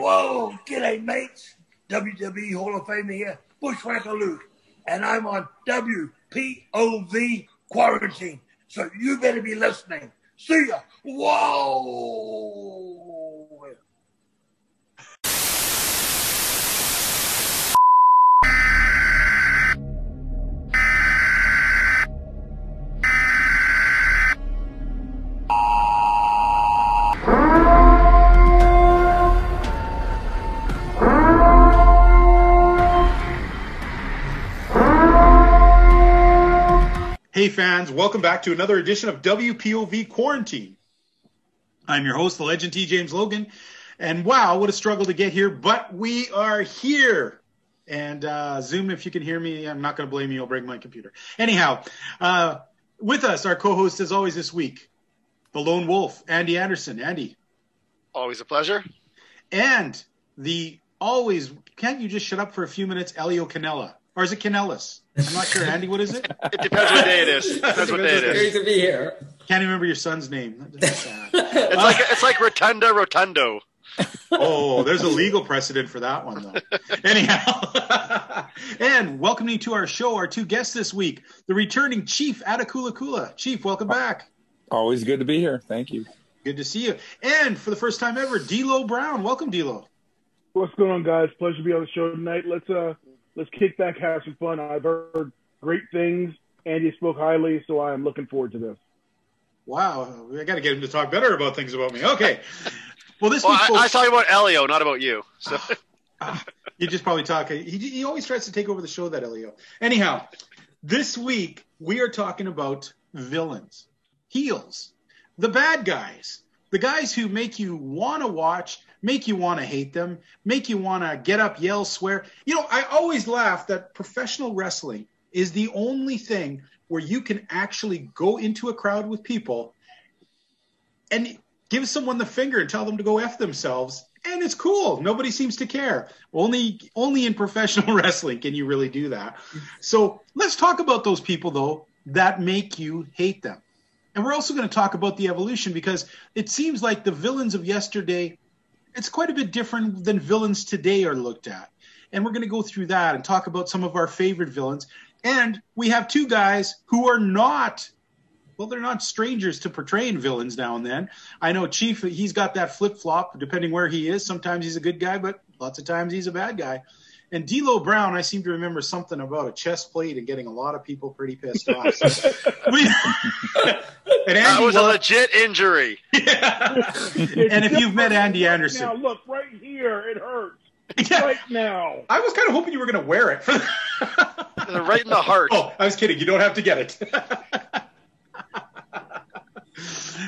Whoa, g'day mates. WWE Hall of Famer here, Bushwhacker Luke, and I'm on WPOV quarantine. So you better be listening. See ya. Whoa. Hey fans, welcome back to another edition of WPOV Quarantine. I'm your host, the legend T. James Logan, and wow, what a struggle to get here, but we are here. And uh, Zoom, if you can hear me, I'm not going to blame you. I'll break my computer. Anyhow, uh, with us, our co-host as always this week, the lone wolf, Andy Anderson. Andy. Always a pleasure. And the always, can't you just shut up for a few minutes, Elio Canella? Or is it Canellis? I'm not sure. Andy, what is it? It depends what day it is. Depends what day it Great to be here. Can't remember your son's name. Sad. It's like it's like Rotunda Rotundo. Oh, there's a legal precedent for that one, though. Anyhow, and welcoming to our show our two guests this week, the returning Chief Attakullakulla. Chief, welcome back. Always good to be here. Thank you. Good to see you. And for the first time ever, D'Lo Brown. Welcome, D'Lo. What's going on, guys? Pleasure to be on the show tonight. Let's uh let's kick back, have some fun. I've heard great things. Andy spoke highly, so I am looking forward to this. Wow, I got to get him to talk better about things about me. Okay. Well, this Well, week, I, I folks, was talking about Elio, not about you. So you just probably talk. He, he always tries to take over the show, that Elio. Anyhow, this week we are talking about villains, heels, the bad guys, the guys who make you want to watch, make you want to hate them, make you want to get up, yell, swear. You know, I always laugh that professional wrestling is the only thing where you can actually go into a crowd with people and give someone the finger and tell them to go f themselves and it's cool. Nobody seems to care. Only only in professional wrestling can you really do that. So let's talk about those people though that make you hate them. And we're also going to talk about the evolution because it seems like the villains of yesterday it's quite a bit different than villains today are looked at and we're going to go through that and talk about some of our favorite villains and we have two guys who are not well, they're not strangers to portraying villains now and then. I know Chief, he's got that flip flop depending where he is. Sometimes he's a good guy, but lots of times he's a bad guy. And D'Lo Brown, I seem to remember something about a chest plate and getting a lot of people pretty pissed off. So we, and that Andy, was a legit injury. and if you've met Andy Now, Anderson, look right here. It hurts Yeah. right now. I was kind of hoping you were going to wear it. For Right in the heart. Oh, I was kidding. You don't have to get it.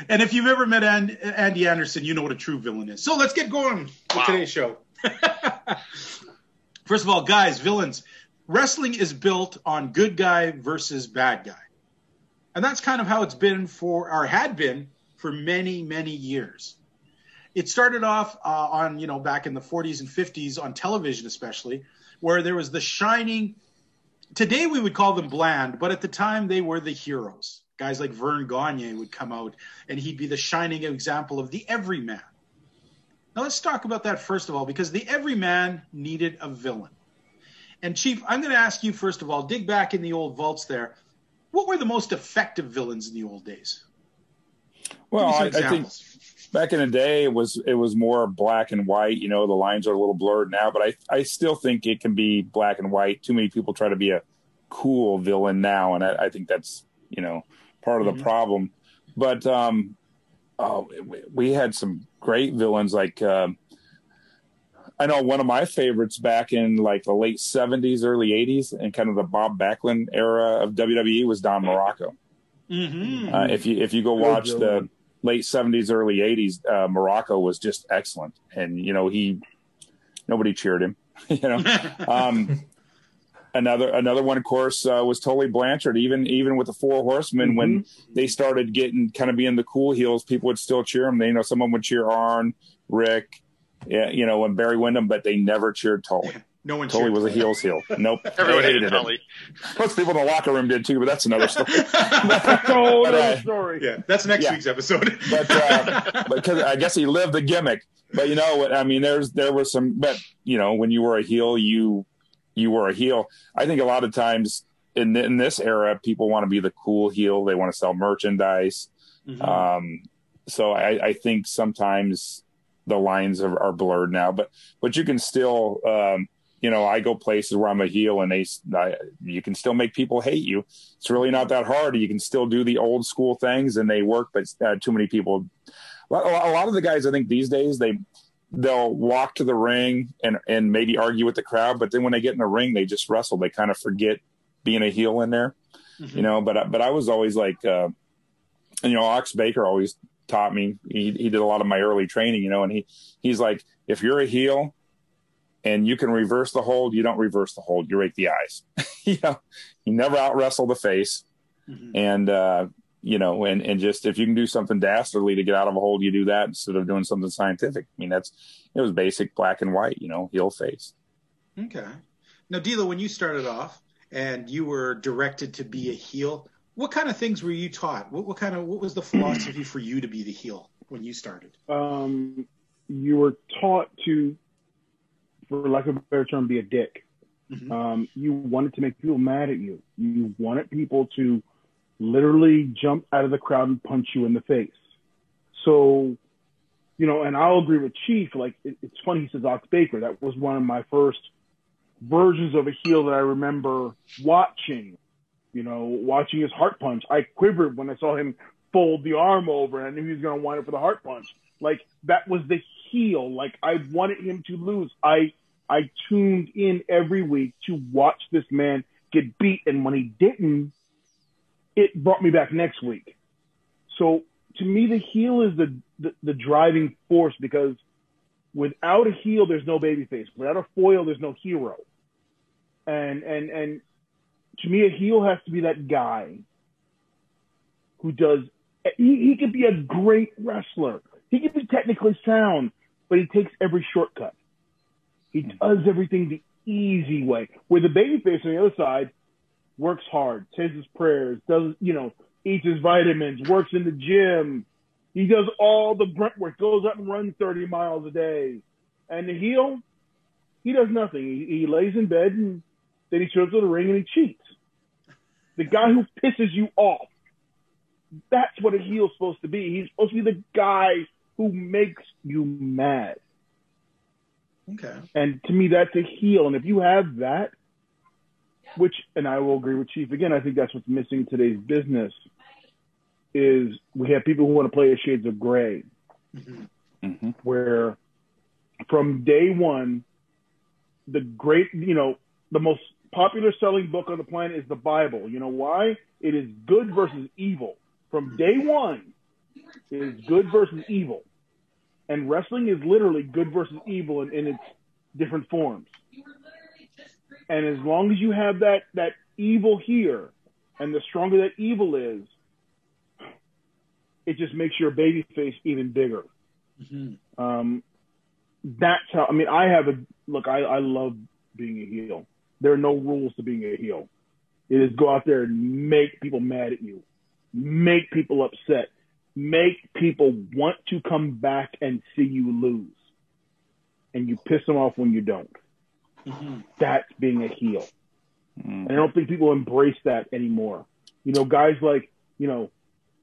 and if you've ever met Andy Anderson, you know what a true villain is. So let's get going with today's show. First of all, guys, villains. Wrestling is built on good guy versus bad guy. And that's kind of how it's been for, or had been for many, many years. It started off uh, on, you know, back in the 40s and 50s on television, especially, where there was the shining today we would call them bland, but at the time they were the heroes. Guys like Verne Gagne would come out and he'd be the shining example of the everyman. Now let's talk about that first of all, because the everyman needed a villain. And Chief, I'm going to ask you first of all, dig back in the old vaults there. What were the most effective villains in the old days? Well, Give me some I, I think back in the day it was it was more black and white. You know, the lines are a little blurred now, but I I still think it can be black and white. Too many people try to be a cool villain now, and I, I think that's you know part of the Mhm. problem. But um, oh, we had some great villains like. Um, I know one of my favorites back in like the late '70s, early '80s, and kind of the Bob Backlund era of WWE was Don Muraco. Mhm. Uh, if you if you go watch the late seventies, early eighties, uh, Muraco was just excellent, and you know he nobody cheered him. you know, um, another another one, of course, uh, was Tully Blanchard. Even even with the Four Horsemen, when they started getting kind of being the cool heels, people would still cheer them. They you know someone would cheer Arn, Rick, yeah, you know, and Barry Windham, but they never cheered Tully. No one Tully was a for heels heel. Nope. Everyone I hated it. Tully. Most people in the locker room did too, but that's another story. that. Oh, But, uh, story. yeah, that's next Yeah. week's episode. but uh, because I guess he lived the gimmick. But you know what? I mean, there's there was some. But you know, when you were a heel, you you were a heel. I think a lot of times in in this era, people want to be the cool heel. They want to sell merchandise. Mhm. Um, so I, I think sometimes the lines are, are blurred now. But but you can still. Um, you know, I go places where I'm a heel, and they, I, you can still make people hate you. It's really not that hard. You can still do the old school things, and they work. But uh, too many people a lot of the guys I think these days they they'll walk to the ring and and maybe argue with the crowd, but then when they get in the ring, they just wrestle. They kind of forget being a heel in there, Mhm. you know. But but I was always like, uh, you know, Ox Baker always taught me. He he did a lot of my early training, you know, and he he's like, if you're a heel and you can reverse the hold, you don't reverse the hold, you rake the eyes. you know, you never out wrestle the face Mhm. and uh you know and and just if you can do something dastardly to get out of a hold you do that instead of doing something scientific i mean that's it was basic black and white you know heel face Okay. Now, D'Lo, when you started off and you were directed to be a heel, what kind of things were you taught? What, what kind of what was the philosophy for you to be the heel when you started? Um, you were taught to, for lack of a better term, be a dick. Mhm. Um, you wanted to make people mad at you. You wanted people to literally jump out of the crowd and punch you in the face. So, you know, and I'll agree with Chief. Like, it, it's funny he says Ox Baker. That was one of my first versions of a heel that I remember watching. You know, watching his heart punch. I quivered when I saw him fold the arm over, and I knew he was going to wind up for the heart punch. Like that was the heel. Like I wanted him to lose. I I tuned in every week to watch this man get beat, and when he didn't, it brought me back next week. So to me, the heel is the the, the driving force because without a heel, there's no babyface. Without a foil, there's no hero. And and and to me, a heel has to be that guy who does. He, he could be a great wrestler. He could be technically sound, but he takes every shortcut. He hmm. does everything the easy way. Where the babyface on the other side works hard, says his prayers, does you know, eats his vitamins, works in the gym. He does all the grunt work, goes out and runs 30 miles a day. And the heel, he does nothing. He, he lays in bed and then he shows up to the ring and he cheats. The guy who pisses you off. That's what a heel's supposed to be. He's supposed to be the guy who makes you mad. Okay. And to me, that's a heel. And if you have that, which, and I will agree with Chief again, I think that's what's missing in today's business is we have people who want to play as shades of gray, Mhm. mm-hmm. where from day one, the great, you know, the most popular selling book on the planet is the Bible. You know why? It is good versus evil. From day one, it is good versus evil. And wrestling is literally good versus evil in, in its different forms. And as long as you have that that evil here, and the stronger that evil is, it just makes your baby face even bigger. Mhm. Um, that's how. I mean, I have a look. I, I love being a heel. There are no rules to being a heel. It is go out there and make people mad at you, make people upset, make people want to come back and see you lose, and you piss them off when you don't. Mhm. That's being a heel. Mm-hmm. And I don't think people embrace that anymore. You know, guys like, you know,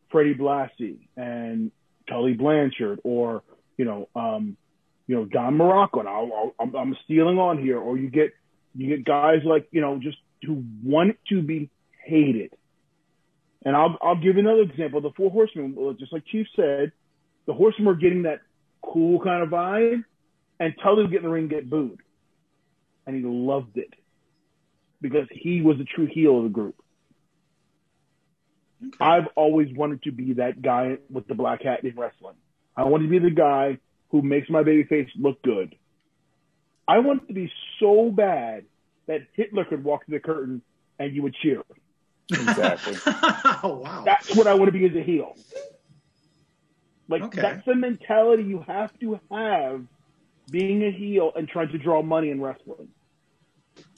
Freddie Blassie and Tully Blanchard or, you know, um, you know, Don Muraco. And I'll, I'll, I'm, I'm stealing on here. Or you get, you get guys like, you know, just who want to be hated. And I'll, I'll give another example. The Four Horsemen, well, just like Chief said, the Horsemen were getting that cool kind of vibe and Tully would get in the ring and get booed. And he loved it because he was the true heel of the group. Okay. I've always wanted to be that guy with the black hat in wrestling. I want to be the guy who makes my baby face look good. I wanted to be so bad that Hitler could walk through the curtain and you would cheer. Exactly. oh, wow. That's what I want to be as a heel. Like Okay. that's the mentality you have to have being a heel and trying to draw money in wrestling.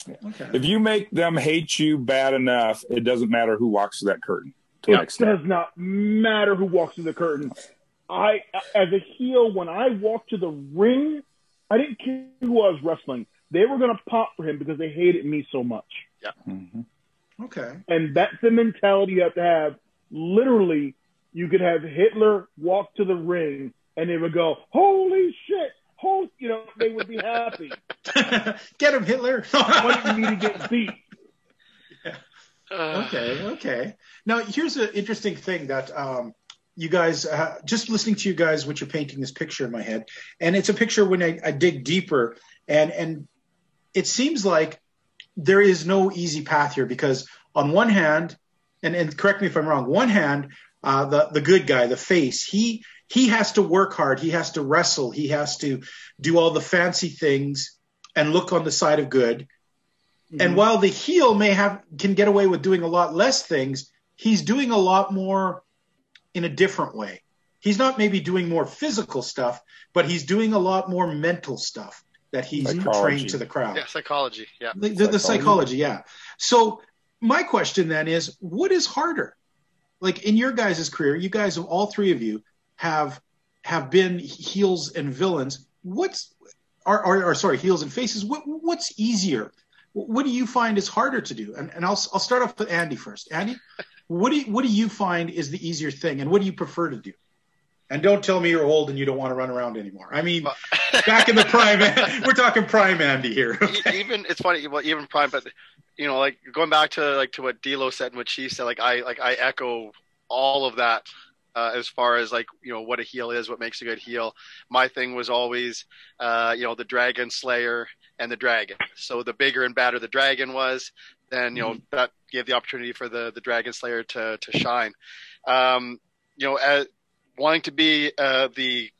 Okay. If you make them hate you bad enough, it doesn't matter who walks through that curtain. To It extent. does not matter who walks through the curtain. I, as a heel, when I walked to the ring, I didn't care who I was wrestling. They were going to pop for him because they hated me so much. Mhm. Okay. And that's the mentality you have to have. Literally, you could have Hitler walk to the ring and they would go, holy shit, holy, you know, they would be happy. Get him, Hitler. wanting me to get beat. Uh, okay, okay. Now here's an interesting thing that um, you guys, uh, just listening to you guys, what you're painting this picture in my head, and it's a picture when I, I dig deeper, and and it seems like there is no easy path here because on one hand, and, and correct me if I'm wrong, one hand, uh, the the good guy, the face, he he has to work hard, he has to wrestle, he has to do all the fancy things and look on the side of good. And mm-hmm. while the heel may have can get away with doing a lot less things, he's doing a lot more in a different way. He's not maybe doing more physical stuff, but he's doing a lot more mental stuff that he's Psychology. portraying to the crowd. yeah, psychology. Yeah. The, the, the psychology, yeah. So my question then is, what is harder? Like in your guys' career, you guys, all three of you, have have been heels and villains. What's are, are, are sorry, heels and faces. What what's easier? What do you find is harder to do? And, and I'll I'll start off with Andy first. Andy, what do you, what do you find is the easier thing, and what do you prefer to do? And don't tell me you're old and you don't want to run around anymore. I mean, back in the prime, we're talking prime Andy here. E- even it's funny well even prime but you know like going back to like to what D'Lo said and what she said like i like i echo all of that uh, as far as like you know what a heel is what makes a good heel. My thing was always uh, you know the dragon slayer and the dragon. So the bigger and badder the dragon was then you know that gave the opportunity for the the dragon slayer to to shine. Um, you know as wanting to be uh, the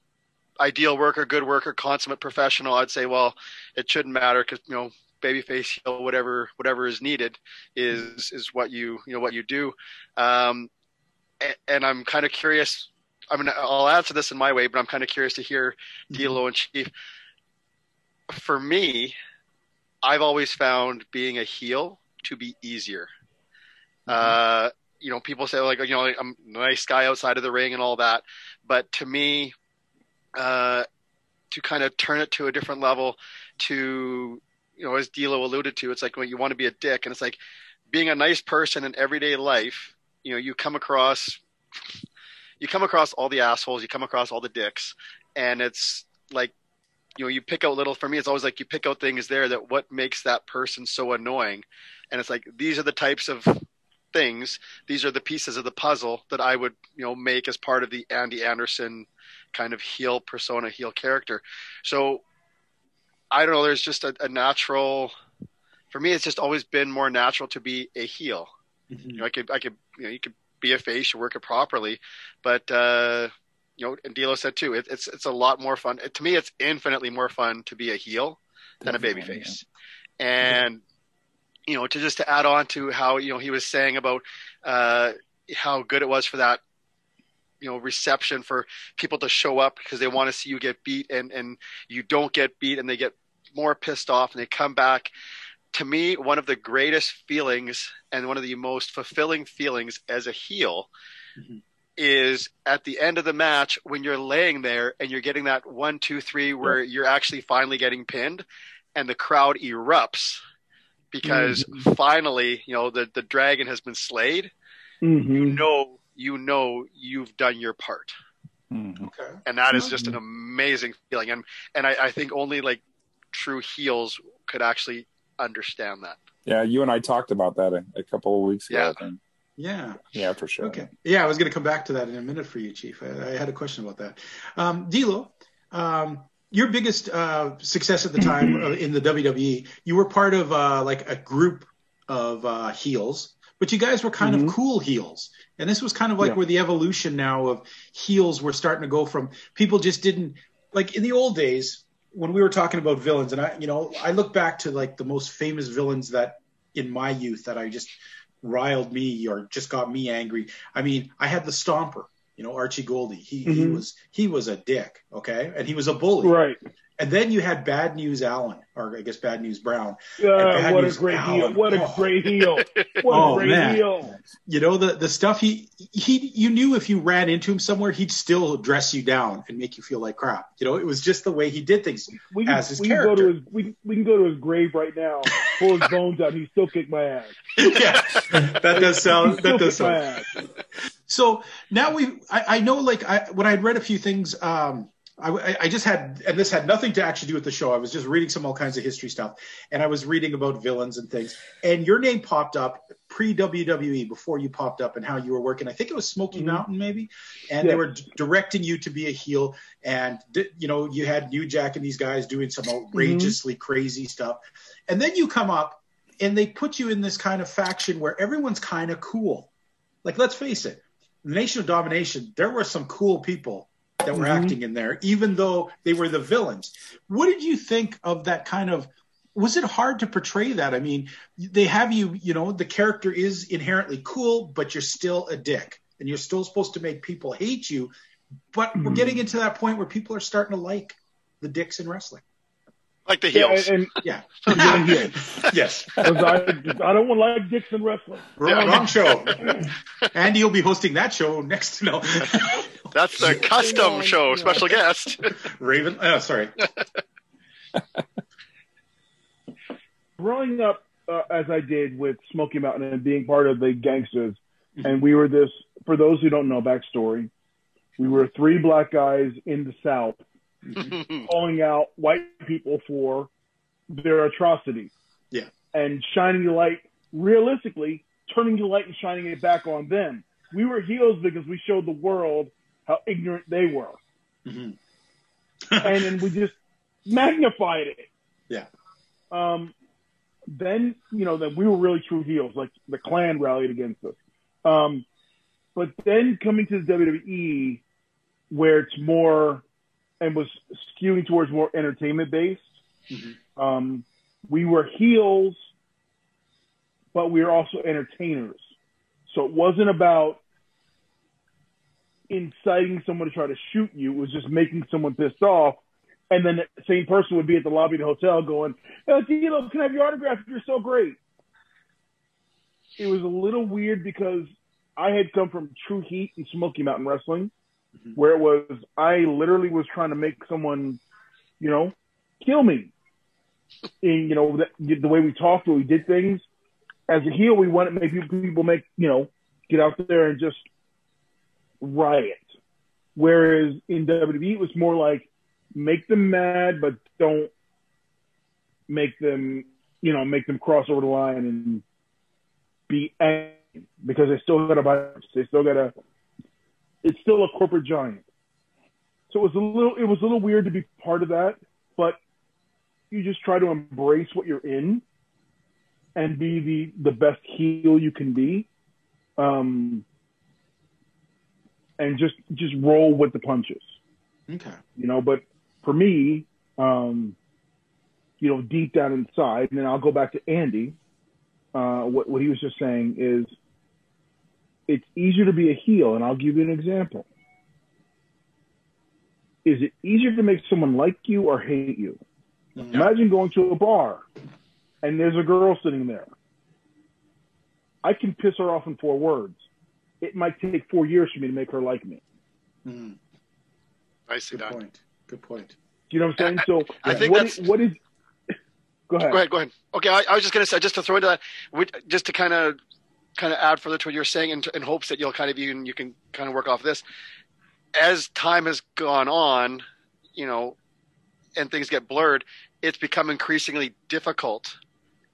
ideal worker good worker consummate professional i'd say well it shouldn't matter because you know babyface heel whatever whatever is needed is is what you you know what you do. Um and, and i'm kind of curious i mean i'll answer this in my way but i'm kind of curious to hear D'Lo and chief. For me i've always found being a heel to be easier. Uh you know people say like you know i'm a nice guy outside of the ring and all that but to me uh to kind of turn it to a different level to you know as D'Lo alluded to it's like when you want to be a dick and it's like being a nice person in everyday life you know you come across you come across all the assholes you come across all the dicks and it's like you know you pick out little for me it's always like you pick out things there that what makes that person so annoying. And it's like these are the types of things these are the pieces of the puzzle that i would you know make as part of the andy anderson kind of heel persona heel character. So i don't know there's just a, a natural for me it's just always been more natural to be a heel. Mm-hmm. You know i could i could you know you could be a face you work it properly. But uh you know and D'Lo said too it, it's it's a lot more fun. To me it's infinitely more fun to be a heel than a baby Definitely, face and you know to just to add on to how you know he was saying about uh how good it was for that you know reception for people to show up because they want to see you get beat and and you don't get beat and they get more pissed off and they come back to me one of the greatest feelings and one of the most fulfilling feelings as a heel Mhm. is at the end of the match when you're laying there and you're getting that one two three where you're actually finally getting pinned and the crowd erupts because finally you know the the dragon has been slayed. You hmm know you know you've done your part. Mhm. Okay. and that is just an amazing feeling. And and I, I think only like true heels could actually understand that Yeah, you and I talked about that a, a couple of weeks ago. Yeah. I think. Yeah. Yeah, for sure. Okay. Yeah, I was going to come back to that in a minute for you, Chief. I, I had a question about that. Um, D'Lo, um, your biggest uh, success at the time uh, in the WWE, you were part of uh, like a group of uh, heels, but you guys were kind Mhm. of cool heels. And this was kind of like Yeah. where the evolution now of heels were starting to go from people just didn't like in the old days when we were talking about villains, and I, you know, I look back to like the most famous villains that in my youth that I just riled me or just got me angry. I mean, I had the Stomper, you know, Archie Gouldie. He he Mhm. was he was a dick, okay, and he was a bully. Right. And then you had Bad News Allen, or I guess Bad News Brown. Uh, bad what a great Alan. heel! What a Oh. great heel! What Oh, a great man. heel! You know the the stuff he he you knew if you ran into him somewhere he'd still dress you down and make you feel like crap. You know it was just the way he did things. We can, As his we can go to his we, we can go to his grave right now, pull his bones out, he still kick my ass. yeah, that does sound that does sound. So now we, I, I know, like, I, when I'd read a few things, um, I, I- just had, and this had nothing to actually do with the show. I was just reading some all kinds of history stuff, and I was reading about villains and things. And your name popped up pre WWE before you popped up, and how you were working. I think it was Smoky Mhm. Mountain, maybe, and they were d- directing you to be a heel. And di- you know, you had New Jack and these guys doing some outrageously crazy stuff, and then you come up, and they put you in this kind of faction where everyone's kind of cool. Like, let's face it, Nation of Domination, there were some cool people that were Mhm. acting in there, even though they were the villains. What did you think of that kind of? Was it hard to portray that? I mean, they have you, you know, the character is inherently cool, but you're still a dick, and you're still supposed to make people hate you. But we're Mhm. getting into that point where people are starting to like the dicks in wrestling. Like the Yeah, heels. and, Yeah. and yeah, heel. yes. 'Cause I, I don't want to like dicks in wrestling. Wrong, wrong show. Andy will be hosting that show next. No. That's the custom on, show, yeah. special guest. Raven. Oh, sorry. growing up uh, as I did with Smoky Mountain and being part of the gangsters, Mhm. and we were this. For those who don't know backstory, we were three black guys in the South calling out white people for their atrocities. Yeah. and shining the light. Realistically, turning the light and shining it back on them. We were heels because we showed the world how ignorant they were, Mhm. and then we just magnified it. Yeah. Um, then you know that we were really true heels. Like the Klan rallied against us. Um, but then coming to the WWE, where it's more and was skewing towards more entertainment based. Mhm. Um, we were heels, but we were also entertainers. So it wasn't about inciting someone to try to shoot you. It was just making someone pissed off. And then the same person would be at the lobby of the hotel going, hey, D'Lo, can I have your autograph? You're so great. It was a little weird because I had come from True Heat and Smoky Mountain Wrestling, Mhm. where it was I literally was trying to make someone, you know, kill me. In you know the, the way we talked, the we did things. As a heel, we wanted to make people- make you know get out there and just riot. Whereas in WWE, it was more like make them mad, but don't make them, you know, make them cross over the line and be angry because they still got to buy. They still got to. It's still a corporate giant. So it was a little. It was a little weird to be part of that, but you just try to embrace what you're in and be the the best heel you can be. Um, and just just roll with the punches Okay. you know. But for me, um, you know, deep down inside, and then I'll go back to Andy. Uh, what what he was just saying is, it's easier to be a heel, and I'll give you an example. Is it easier to make someone like you or hate you? Imagine going to a bar, and there's a girl sitting there. I can piss her off in four words. It might take four years for me to make her like me. Mhm. Nicely Good done. point. Good point. You know what I'm saying? So, I think what that's- is- what is? Go ahead. Go ahead, go ahead. Okay, I, I was just gonna say, just to throw into that, we- just to kind of, kind of add further to what you're saying, in, in hopes that you'll kind of even you can kind of work off this. As time has gone on, you know, and things get blurred, it's become increasingly difficult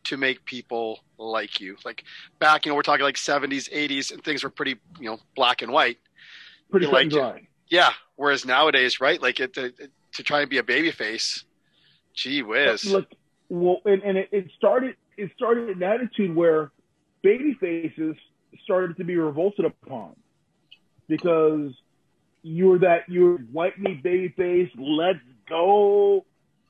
to make people like you. Like back, you know, we're talking like 70s, 80s, and things were pretty, you know, black and white. Pretty You cut and liked dry. Yeah. Whereas nowadays, right, like it, it to try and be a baby face, gee whiz. Look, well, and, and it, it started. It started an attitude where baby faces started to be revolted upon because you were that you were white meat baby face. Let's go,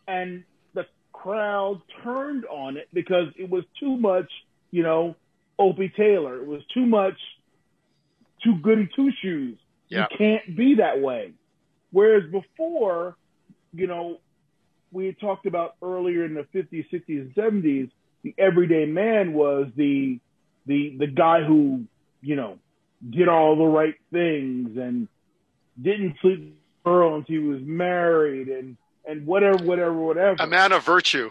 and the crowd turned on it because it was too much. You know, Opie Taylor. It was too much. Too goody two shoes. Yeah. You can't be that way. Whereas before, you know, we had talked about earlier in the 50s, 60s, and 70s, the everyday man was the the the guy who you know did all the right things and didn't sleep with a girl until he was married and and whatever, whatever, whatever. A man of virtue.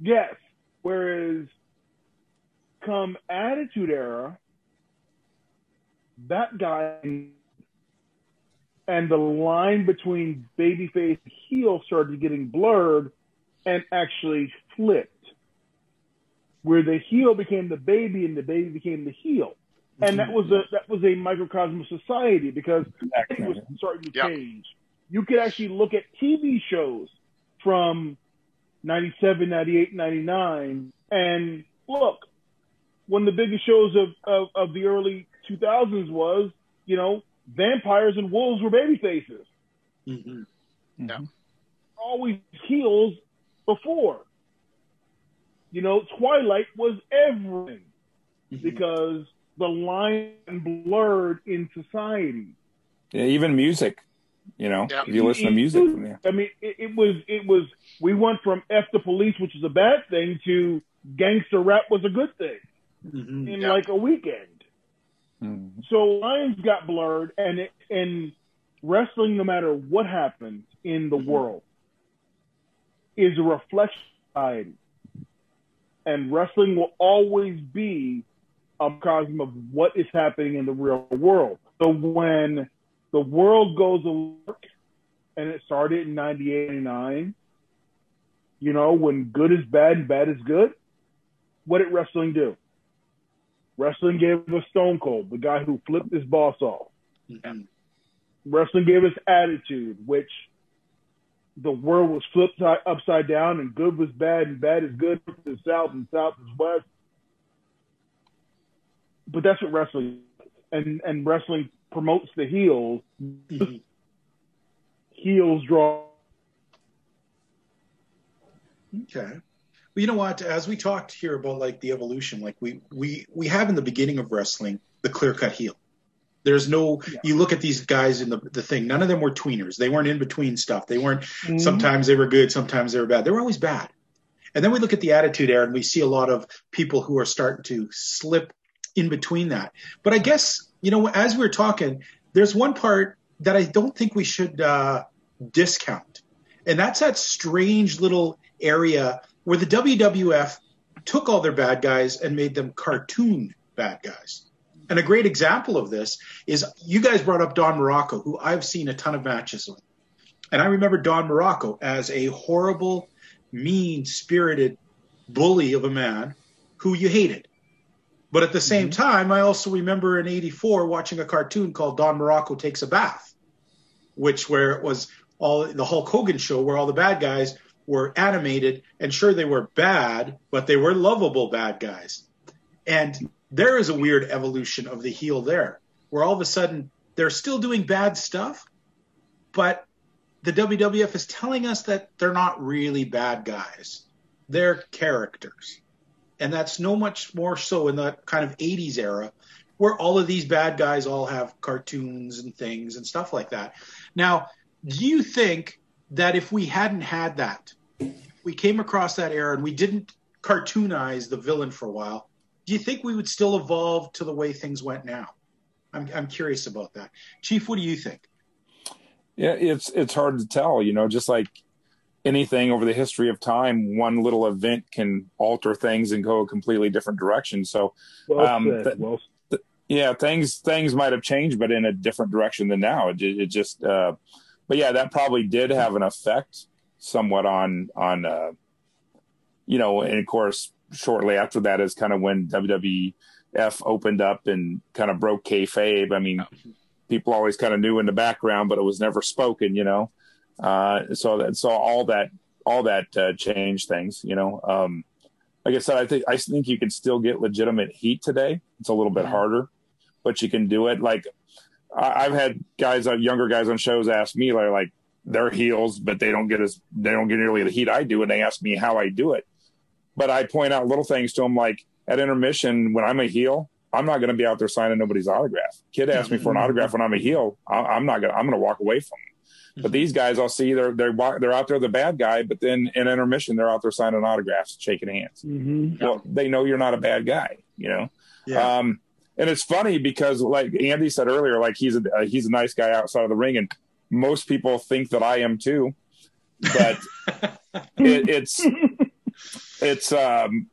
Yes. Whereas come Attitude Era, that guy and the line between babyface and heel started getting blurred and actually flipped. Where the heel became the baby and the baby became the heel. And that was a that was a microcosm of society because it was starting to Yep. change. You could actually look at TV shows from 97, 98, 99 and look, one of the biggest shows of, of, of the early 2000s was, you know, vampires and wolves were baby faces. Mhm. Always heels before. You know, Twilight was everything Mhm. because the line blurred in society. Yeah, even music. You know, Yeah. if you listen to music, yeah. I mean, it, it was it was we went from F the police, which is a bad thing, to gangster rap was a good thing Mhm. in Yeah. like a weekend. Mhm. So lines got blurred, and it, and wrestling, no matter what happens in the world, is a reflection of society, and wrestling will always be a microcosm of what is happening in the real world. So when the world goes alert, and it started in 98, 99, you know, when good is bad and bad is good, what did wrestling do? Wrestling gave us Stone Cold, the guy who flipped his boss off. Mhm. Wrestling gave us Attitude, which the world was flipped upside down and good was bad and bad is good, is south and south is west. But that's what wrestling is. and and wrestling promotes the heels. Mhm. Heels draw Okay. Well, you know what? As we talked here about like the evolution, like we we we have in the beginning of wrestling the clear cut heel. There's no. Yeah. You look at these guys in the the thing. None of them were tweeners. They weren't in between stuff. They weren't. Mm-hmm. Sometimes they were good. Sometimes they were bad. They were always bad. And then we look at the attitude era, and we see a lot of people who are starting to slip in between that. But I guess you know, as we're talking, there's one part that I don't think we should uh, discount, and that's that strange little area where the WWF took all their bad guys and made them cartoon bad guys. And a great example of this is you guys brought up Don Muraco, who I've seen a ton of matches with. And I remember Don Muraco as a horrible, mean spirited bully of a man who you hated. But at the same mm-hmm. time, I also remember in 84 watching a cartoon called Don Morocco Takes a Bath, which where it was all the Hulk Hogan show where all the bad guys were animated and sure they were bad, but they were lovable bad guys. And there is a weird evolution of the heel there, where all of a sudden they're still doing bad stuff, but the WWF is telling us that they're not really bad guys. They're characters. And that's no much more so in the kind of 80s era where all of these bad guys all have cartoons and things and stuff like that. Now, do you think that if we hadn't had that, we came across that era and we didn't cartoonize the villain for a while, do you think we would still evolve to the way things went now? I'm, I'm curious about that. Chief, what do you think? Yeah, it's it's hard to tell. You know, just like anything over the history of time, one little event can alter things and go a completely different direction. So well Um, th- well yeah, things things might have changed, but in a different direction than now. It, it just, uh, but yeah, that probably did have an effect somewhat on on, uh, you know, and of course, shortly after that is kind of when WWF opened up and kind of broke kayfabe. I mean, people always kind of knew in the background, but it was never spoken, you know. Uh, so that so all that all that uh, changed things, you know. Um, like I said, I think I think you can still get legitimate heat today. It's a little bit harder, but you can do it. Like I, I've had guys, uh, younger guys on shows ask me, like, like they're heels, but they don't get as they don't get nearly the heat I do, and they ask me how I do it. But I point out little things to him, like at intermission when I'm a heel, I'm not going to be out there signing nobody's autograph. Kid asked me for an autograph when I'm a heel, I, I'm not going. I'm going to walk away from. Him. But these guys, I'll see they're they're they're out there the bad guy, but then in intermission they're out there signing autographs, shaking hands. Mm-hmm. Well, they know you're not a bad guy, you know. Yeah. Um, and it's funny because, like Andy said earlier, like he's a uh, he's a nice guy outside of the ring, and most people think that I am too. But it, it's it's um,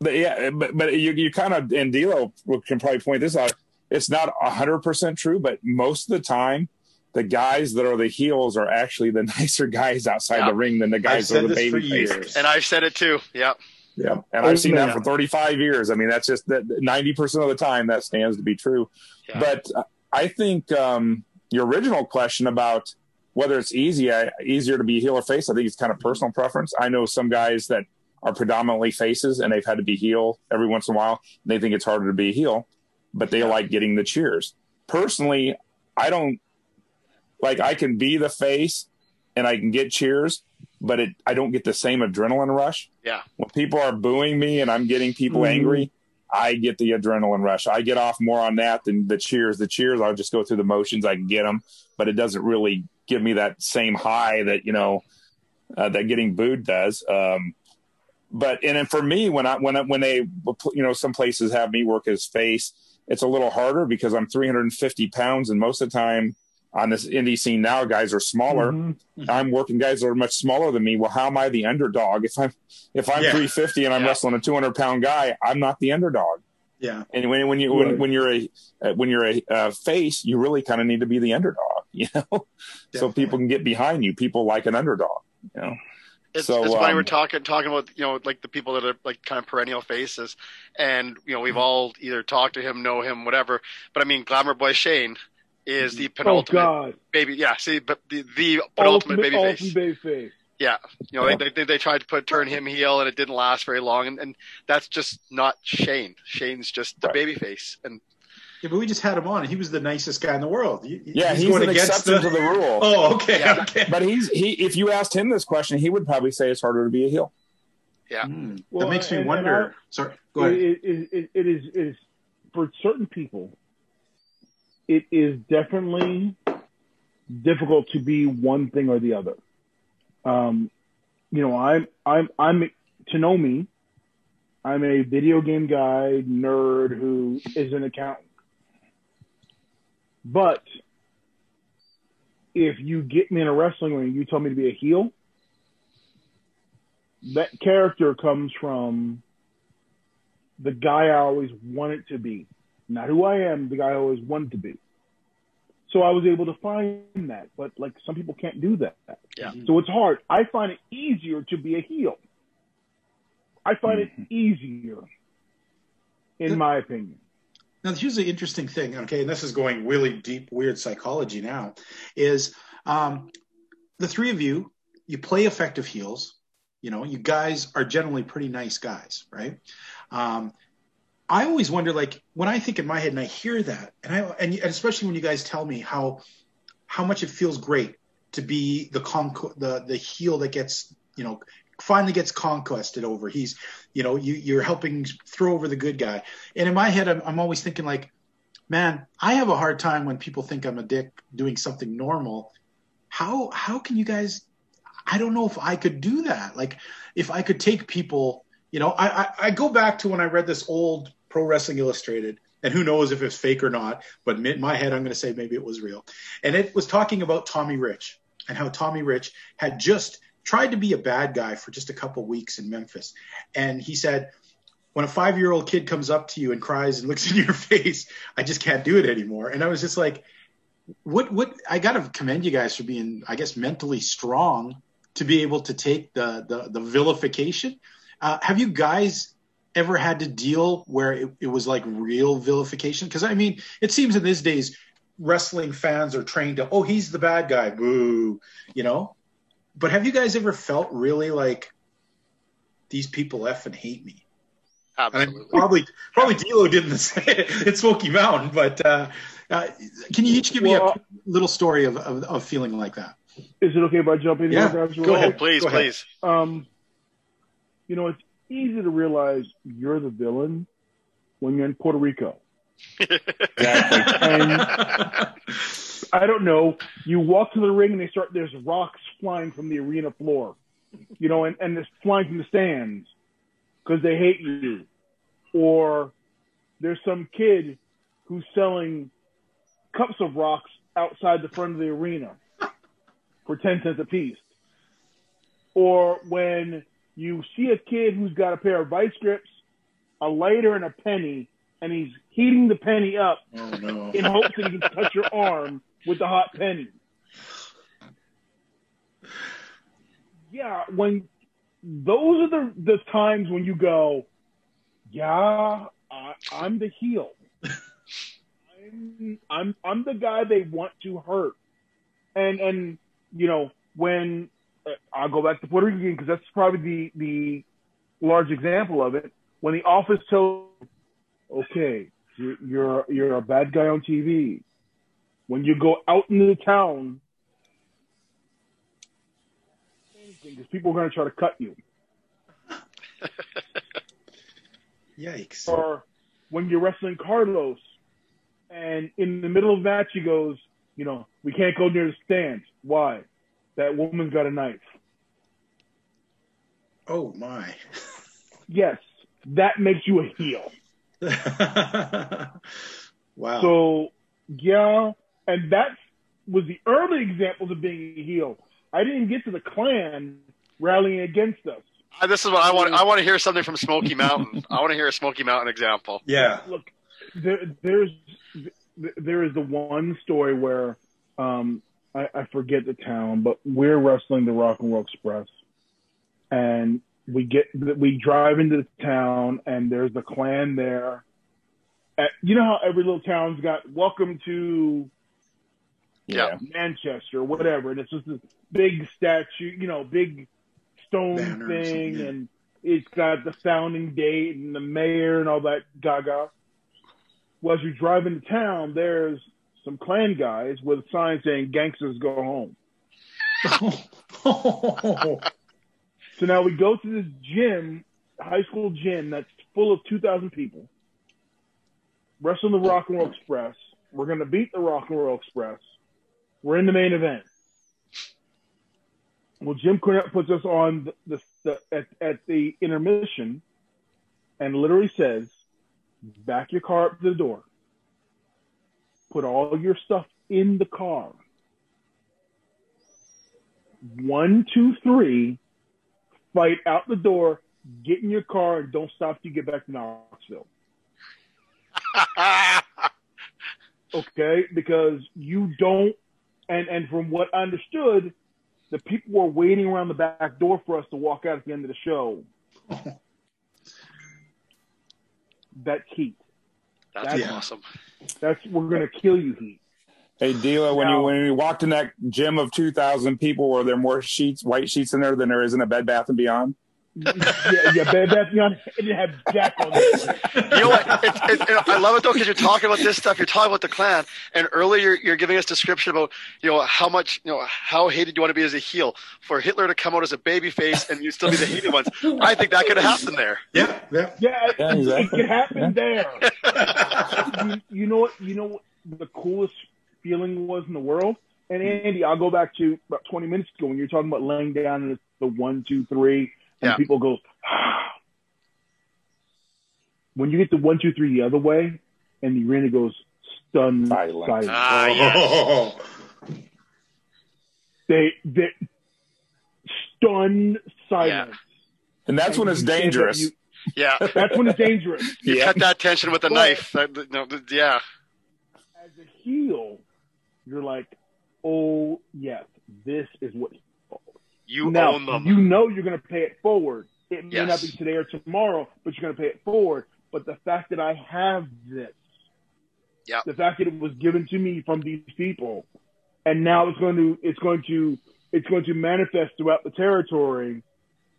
but yeah, but but you you kind of and D'Lo can probably point this out. It's not hundred percent true, but most of the time, the guys that are the heels are actually the nicer guys outside Yeah. the ring than the guys that are the baby faces. And I've said it too. Yeah. Yeah, and I've seen that for 35 years. I mean, that's just that 90% of the time that stands to be true. Yeah. But uh, I think um, your original question about whether it's easy, uh, easier to be heel or face, I think it's kind of personal preference. I know some guys that are predominantly faces and they've had to be heel every once in a while. They think it's harder to be a heel, but they like getting the cheers. Personally, I don't like. I can be the face and I can get cheers, but it I don't get the same adrenaline rush Yeah. when people are booing me and I'm getting people Mhm. angry, I get the adrenaline rush. I get off more on that than the cheers. The cheers, I'll just go through the motions. I can get them, but it doesn't really give me that same high that you know uh, that getting booed does. Um, but and then for me, when I when I, when they you know some places have me work as face, it's a little harder because I'm 350 pounds, and most of the time on this indie scene now, guys are smaller. Mhm. I'm working guys that are much smaller than me. Well, how am I the underdog? If I'm if I'm Yeah. 350 and I'm Yeah. wrestling a 200 pound guy, I'm not the underdog. yeah. And when when you when, Right. when you're a uh, when you're a uh, face, you really kind of need to be the underdog, you know, so people can get behind you. People like an underdog, you know. It's, So, it's funny um, we're talking talking about you know like the people that are like kind of perennial faces, and you know we've Mm-hmm. all either talked to him, know him, whatever. But I mean, Glamour Boy Shane is the Oh penultimate God! baby. Yeah, see, but the the penultimate baby ultimate face. baby face. Yeah, you know. They, they they tried to put turn him heel, and it didn't last very long, and, and that's just not Shane. Shane's just the Right. baby face, and Yeah, but we just had him on. He was the nicest guy in the world. He- Yeah, he's, an exception to the rule. Oh, okay. Yeah. okay. But he's he. If you asked him this question, he would probably say it's harder to be a heel. yeah, Hmm. Well, that makes me and- and wonder. Sorry, go ahead. It, it, it, it is it is for certain people. It is definitely difficult to be one thing or the other. Um, you know, I'm I'm I'm to know me. I'm a video game guy nerd who is an accountant. But if you get me in a wrestling ring, and you tell me to be a heel. That character comes from the guy I always wanted to be, not who I am, the guy I always wanted to be. So I was able to find that, but like some people can't do that. Yeah. So it's hard. I find it easier to be a heel. I find it mm-hmm. easier, in my opinion. Now, here's the interesting thing, okay, and this is going really deep, weird psychology now, is um, the three of you, you play effective heels. You know, you guys are generally pretty nice guys, right? Um, I always wonder, like, when I think in my head and I hear that, and I, and especially when you guys tell me how, how much it feels great to be the conco- the the heel that gets, you know, finally gets conquested over. He's, you know, you you're helping throw over the good guy. And in my head, I'm, I'm always thinking like, man, I have a hard time when people think I'm a dick doing something normal. How how can you guys? I don't know if I could do that. Like, if I could take people, you know, I I, I go back to when I read this old Pro Wrestling Illustrated, and who knows if it's fake or not. But in my head, I'm going to say maybe it was real. And it was talking about Tommy Rich and how Tommy Rich had just tried to be a bad guy for just a couple weeks in Memphis, and he said when a five year old kid comes up to you and cries and looks in your face, I just can't do it anymore. And I was just like, what, what, I got to commend you guys for being, I guess, mentally strong to be able to take the, the, the vilification. Uh, have you guys ever had to deal where it, it was like real vilification? Because I mean, it seems in these days, wrestling fans are trained to, oh, he's the bad guy, boo, you know? But have you guys ever felt really like these people effing hate me? I mean, probably probably D'Lo didn't say it in Smoky Mountain, but uh, uh, can you each give me a little story of, of, of feeling like that? Is it okay if I jump in Yeah, here, go quick? ahead. please, Go ahead. please. Um, you know, it's easy to realize you're the villain when you're in Puerto Rico. Exactly. And I don't know. You walk to the ring and they start. There's rocks flying from the arena floor, you know, and and it's flying from the stands because they hate you, or there's some kid who's selling cups of rocks outside the front of the arena for ten cents a piece, or when you see a kid who's got a pair of vice grips, a lighter, and a penny, and he's heating the penny up Oh no. in hopes that he can touch your arm with the hot penny. Yeah, when those are the the times when you go, yeah, I, I'm the heel. I'm I'm I'm the guy they want to hurt, and and you know when uh, I'll go back to Puerto Rican because that's probably the the large example of it. When the office tells, okay, you're, you're a bad guy on TV. When you go out into the town, because people are going to try to cut you. Yikes. Or when you're wrestling Carlos, and in the middle of the match he goes, you know, we can't go near the stands. Why? That woman's got a knife. Oh my. Yes, that makes you a heel. wow. So yeah, and that was the early examples of being a heel. I didn't get to the Klan rallying against us. Uh, This is what I want. I want to hear something from Smoky Mountain. I want to hear a Smoky Mountain example. yeah. Look, there, there's there is the one story where um, I, I forget the town, but we're wrestling the Rock and Roll Express, and we get we drive into the town, and there's the Klan there. At, you know how every little town's got welcome to Yeah. Manchester, whatever, and it's just this big statue, you know, big stone Banners, thing, yeah. and it's got the founding date and the mayor and all that gaga. Well, as you drive into town, there's some Klan guys with a sign saying "Gangsters go home." So now we go to this gym, high school gym that's full of 2,000 people. Wrestle the Rock and Roll Express. We're going to beat the Rock and Roll Express. We're in the main event. Well, Jim Cornette puts us on the, the, the at, at the intermission and literally says, back your car up to the door. Put all your stuff in the car. One, two, three, fight out the door, get in your car, and don't stop till you get back to Knoxville. Okay? Because you don't, and, and from what I understood, the people were waiting around the back door for us to walk out at the end of the show. That's heat. That's Yeah. awesome. That's we're gonna kill you, heat. Hey, D'Lo, when you when you walked in that gym of two thousand people, were there more sheets, white sheets in there than there is in a Bed Bath and Beyond? Yeah, yeah, Bed Bath Beyond. It didn't have Jack on it. You know what? It's, it's, it, I love it though because you're talking about this stuff. You're talking about the Klan, and earlier you're giving us description about you know how much you know how hated you want to be as a heel. For Hitler to come out as a baby face and you still be the hated ones, I think that could have happened there. yeah. Yeah. Yeah, Yeah, it, exactly. it could happen there. you, you know what? You know what the coolest feeling was in the world. And Andy, I'll go back to about 20 minutes ago when you're talking about laying down the one, two, three, and Yeah. people go. when you get the one, two, three the other way, and the arena goes stunned Silent. silent. Ah, yeah. Oh. They they stunned silence. And that's when it's You that dangerous. you- Yeah, that's when it's dangerous. you Yeah. cut that tension with a But- knife. That, no, yeah, as a heel, you're like, oh yes, this is what. You now own them. you know you're going to pay it forward. It may Yes. not be today or tomorrow, but you're going to pay it forward. But the fact that I have this, Yeah. the fact that it was given to me from these people, and now it's going to it's going to it's going to manifest throughout the territory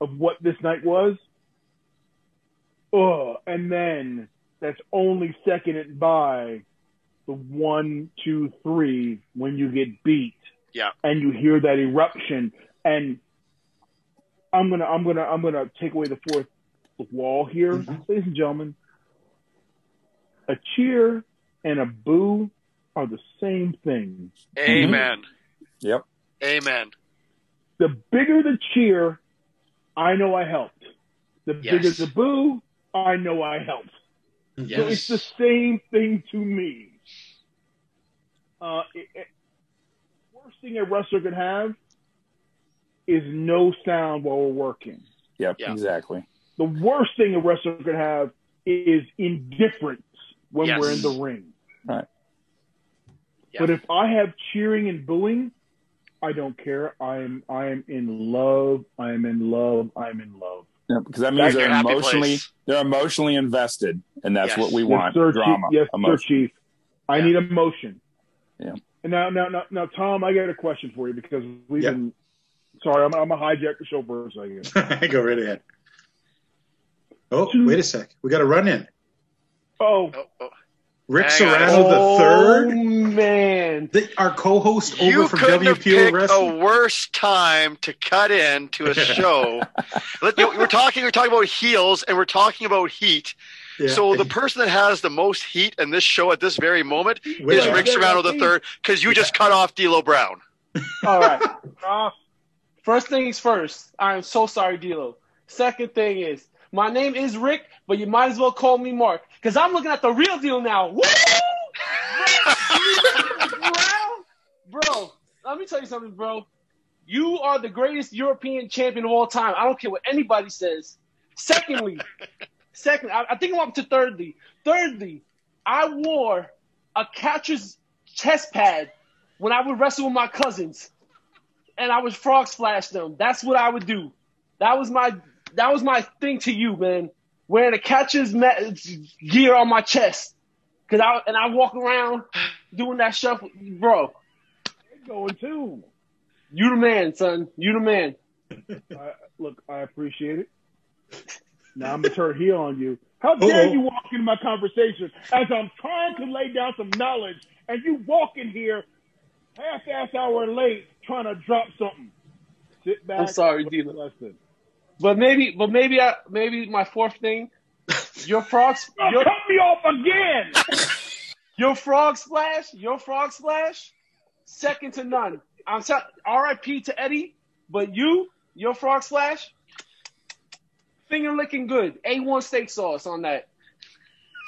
of what this night was. Oh, and then that's only seconded by the one, two, three when you get beat. Yeah. And you hear that eruption and I'm gonna I'm gonna I'm gonna take away the fourth wall here, Mhm. ladies and gentlemen. A cheer and a boo are the same thing. Amen. Yep. Amen. The bigger the cheer, I know I helped. The Yes. bigger the boo, I know I helped. So it's the same thing to me. Uh, it, it, worst thing a wrestler could have is no sound while we're working. Yep. Yeah. Exactly. The worst thing a wrestler could have is indifference when Yes. we're in the ring. Right. Yeah. But if I have cheering and booing, I don't care. I am I am in love. I am in love. I am in love. Yep. Because that means Your they're emotionally place. they're emotionally invested, and that's Yes. what we Yes, want. sir, Drama. Chief. Yes, emotion. sir, Chief. I Yeah. need emotion. Yeah. And now, now, now, now, Tom, I got a question for you because we've Yeah. been. Sorry, I'm, I'm a hijack the show for a second. Go right ahead. Oh, wait a sec. We got a run in. Oh, Oh, oh. Ric Hang on. Serrano the Oh third, man, the, our co-host You over from couldn't have WPO picked Wrestling. a worse time to cut in to a show. Let- you know, we're talking. We're talking about heels, and we're talking about heat. Yeah. So the person that has the most heat in this show at this very moment Wait, is Ric Serrano the third, because you just cut off D'Lo Brown. all right. Uh, first things first. I am so sorry, D'Lo. Second thing is, my name is Ric, but you might as well call me Mark because I'm looking at the real deal now. Woo! bro, bro, let me tell you something, bro. You are the greatest European champion of all time. I don't care what anybody says. Secondly, second, I, I think I'm up to thirdly. Thirdly, I wore a catcher's chest pad when I would wrestle with my cousins, and I would frog splash them. That's what I would do. That was my that was my thing to you, man. Wearing a catcher's gear on my chest, cause I and I walk around doing that shuffle, bro. going too. You the man, son. You the man. I, look, I appreciate it. Now I'm gonna turn heel on you. How dare Uh-oh. you walk into my conversation as I'm trying to lay down some knowledge, and you walk in here half-ass hour late trying to drop something. Sit back. I'm sorry, listen, D'Lo. But maybe, but maybe, I, maybe my fourth thing, your frogs, Oh, your, cut me off again. your frog splash, your frog splash, second to none. I'm sorry, R.I.P. to Eddie, but you, your frog splash, finger licking good. A1 steak sauce on that.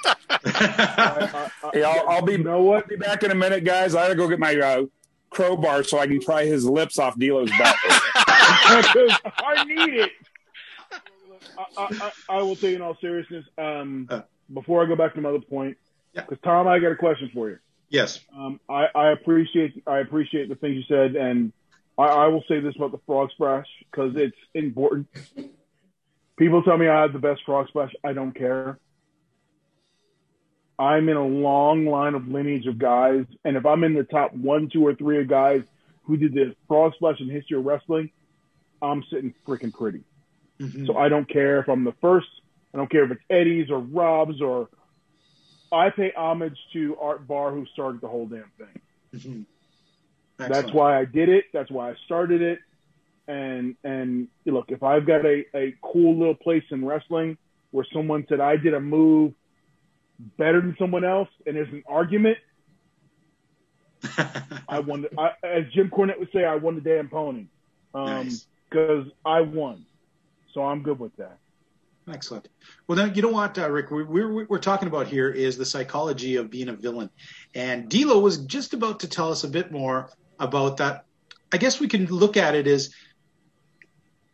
I- I- I- Hey, I'll, I'll be you know what? be back in a minute, guys. I gotta go get my uh, crowbar so I can pry his lips off D'Lo's back. Because I need it. I, I, I I will tell you in all seriousness. Um, Uh. before I go back to my other point, Yeah. because Tom, I got a question for you. yes. Um, I, I appreciate I appreciate the things you said, and I, I will say this about the frog splash because it's important. People tell me I have the best frog splash. I don't care. I'm in a long line of lineage of guys, and if I'm in the top one, two, or three of guys who did the frog splash in history of wrestling, I'm sitting freaking pretty. Mhm. So I don't care if I'm the first. I don't care if it's Eddie's or Rob's or. I pay homage to Art Barr who started the whole damn thing. Mhm. That's why I did it. That's why I started it. And and look, if I've got a, a cool little place in wrestling where someone said I did a move better than someone else and there's an argument, I won. The, I, as Jim Cornette would say, I won the damn pony Nice. because I won. So I'm good with that. Excellent. Well, then you know what, uh, Ric? We're, we're we're talking about here is the psychology of being a villain, and D'Lo was just about to tell us a bit more about that. I guess we can look at it as,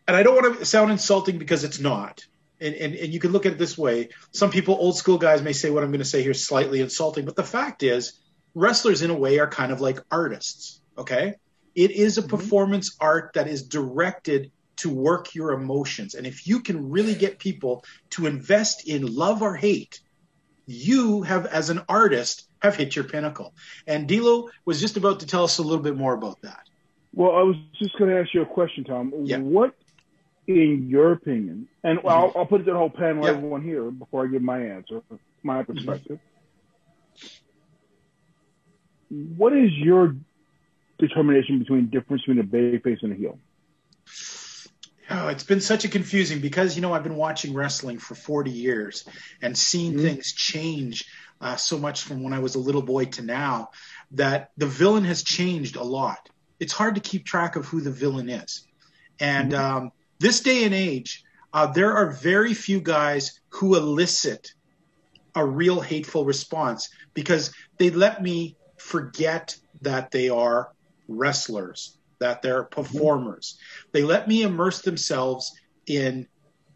and I don't want to sound insulting because it's not. And, and, and you can look at it this way. Some people, old school guys, may say what I'm going to say here is slightly insulting, but the fact is, wrestlers in a way are kind of like artists. Okay, it is a mm-hmm. performance art that is directed to work your emotions. And if you can really get people to invest in love or hate, you have, as an artist, have hit your pinnacle. And D'Lo was just about to tell us a little bit more about that. Well, I was just going to ask you a question, Tom. Yeah. What, in your opinion, and I'll, I'll put it to the whole panel, Yeah. everyone here, before I give my answer, my perspective. What is your determination between difference between a bay face and a heel? Oh, it's been such a confusing because you know I've been watching wrestling for 40 years and seeing Mhm. things change uh, so much from when I was a little boy to now. that the villain has changed a lot. It's hard to keep track of who the villain is. And um, this day and age, uh, there are very few guys who elicit a real hateful response because they let me forget that they are wrestlers, that they're performers. They let me immerse themselves in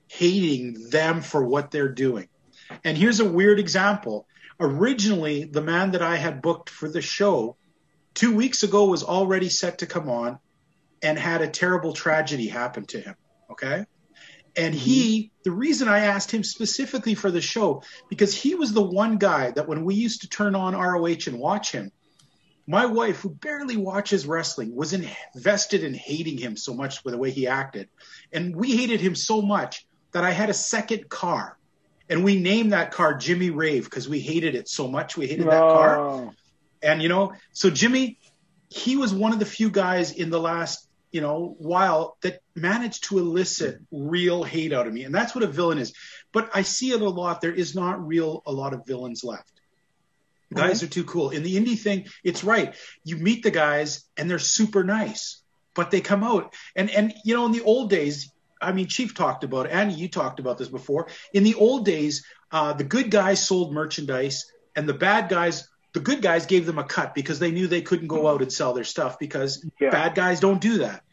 hating them for what they're doing. And here's a weird example. Originally, the man that I had booked for the show two weeks ago was already set to come on and had a terrible tragedy happen to him. Okay. And mm-hmm. he, the reason I asked him specifically for the show, because he was the one guy that when we used to turn on ROH and watch him, my wife, who barely watches wrestling, was invested in hating him so much with the way he acted. And we hated him so much that I had a second car. And we named that car Jimmy Rave because we hated it so much. We hated that car. Oh. And, you know, so Jimmy, he was one of the few guys in the last, you know, while that managed to elicit real hate out of me. And that's what a villain is. But I see it a lot. There is not real, a lot of villains left. Guys are too cool. In the indie thing, it's right. You meet the guys and they're super nice, but they come out. And, and, you know, in the old days, I mean, Chief talked about it. Andy, you talked about this before. In the old days, uh, the good guys sold merchandise, and the bad guys, the good guys gave them a cut because they knew they couldn't go out and sell their stuff because Yeah. bad guys don't do that.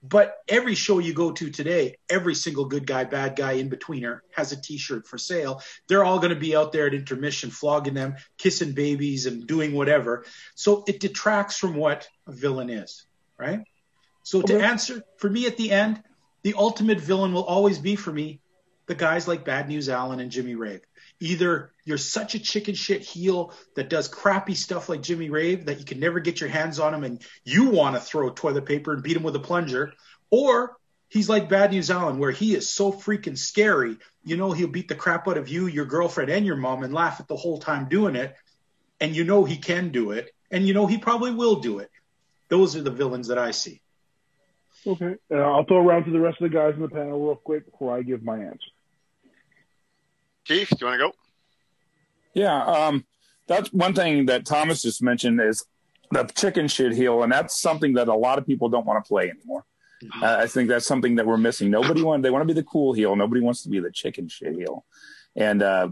But every show you go to today, every single good guy, bad guy, in betweener has a T-shirt for sale. They're all going to be out there at intermission, flogging them, kissing babies, and doing whatever. So it detracts from what a villain is, right? So to answer for me at the end, the ultimate villain will always be for me the guys like Bad News Allen and Jimmy Rave. Either you're such a chicken shit heel that does crappy stuff like Jimmy Rave that you can never get your hands on him and you want to throw toilet paper and beat him with a plunger, or he's like Bad News Allen where he is so freaking scary, you know he'll beat the crap out of you, your girlfriend, and your mom and laugh at the whole time doing it, and you know he can do it, and you know he probably will do it. Those are the villains that I see. Okay. Uh, I'll throw around to the rest of the guys in the panel real quick before I give my answer. Keith, do you want to go? Yeah, um, that's one thing that Thomas just mentioned is the chicken shit heel, and that's something that a lot of people don't want to play anymore. Uh, I think that's something that we're missing. Nobody want they want to be the cool heel. Nobody wants to be the chicken shit heel, and uh,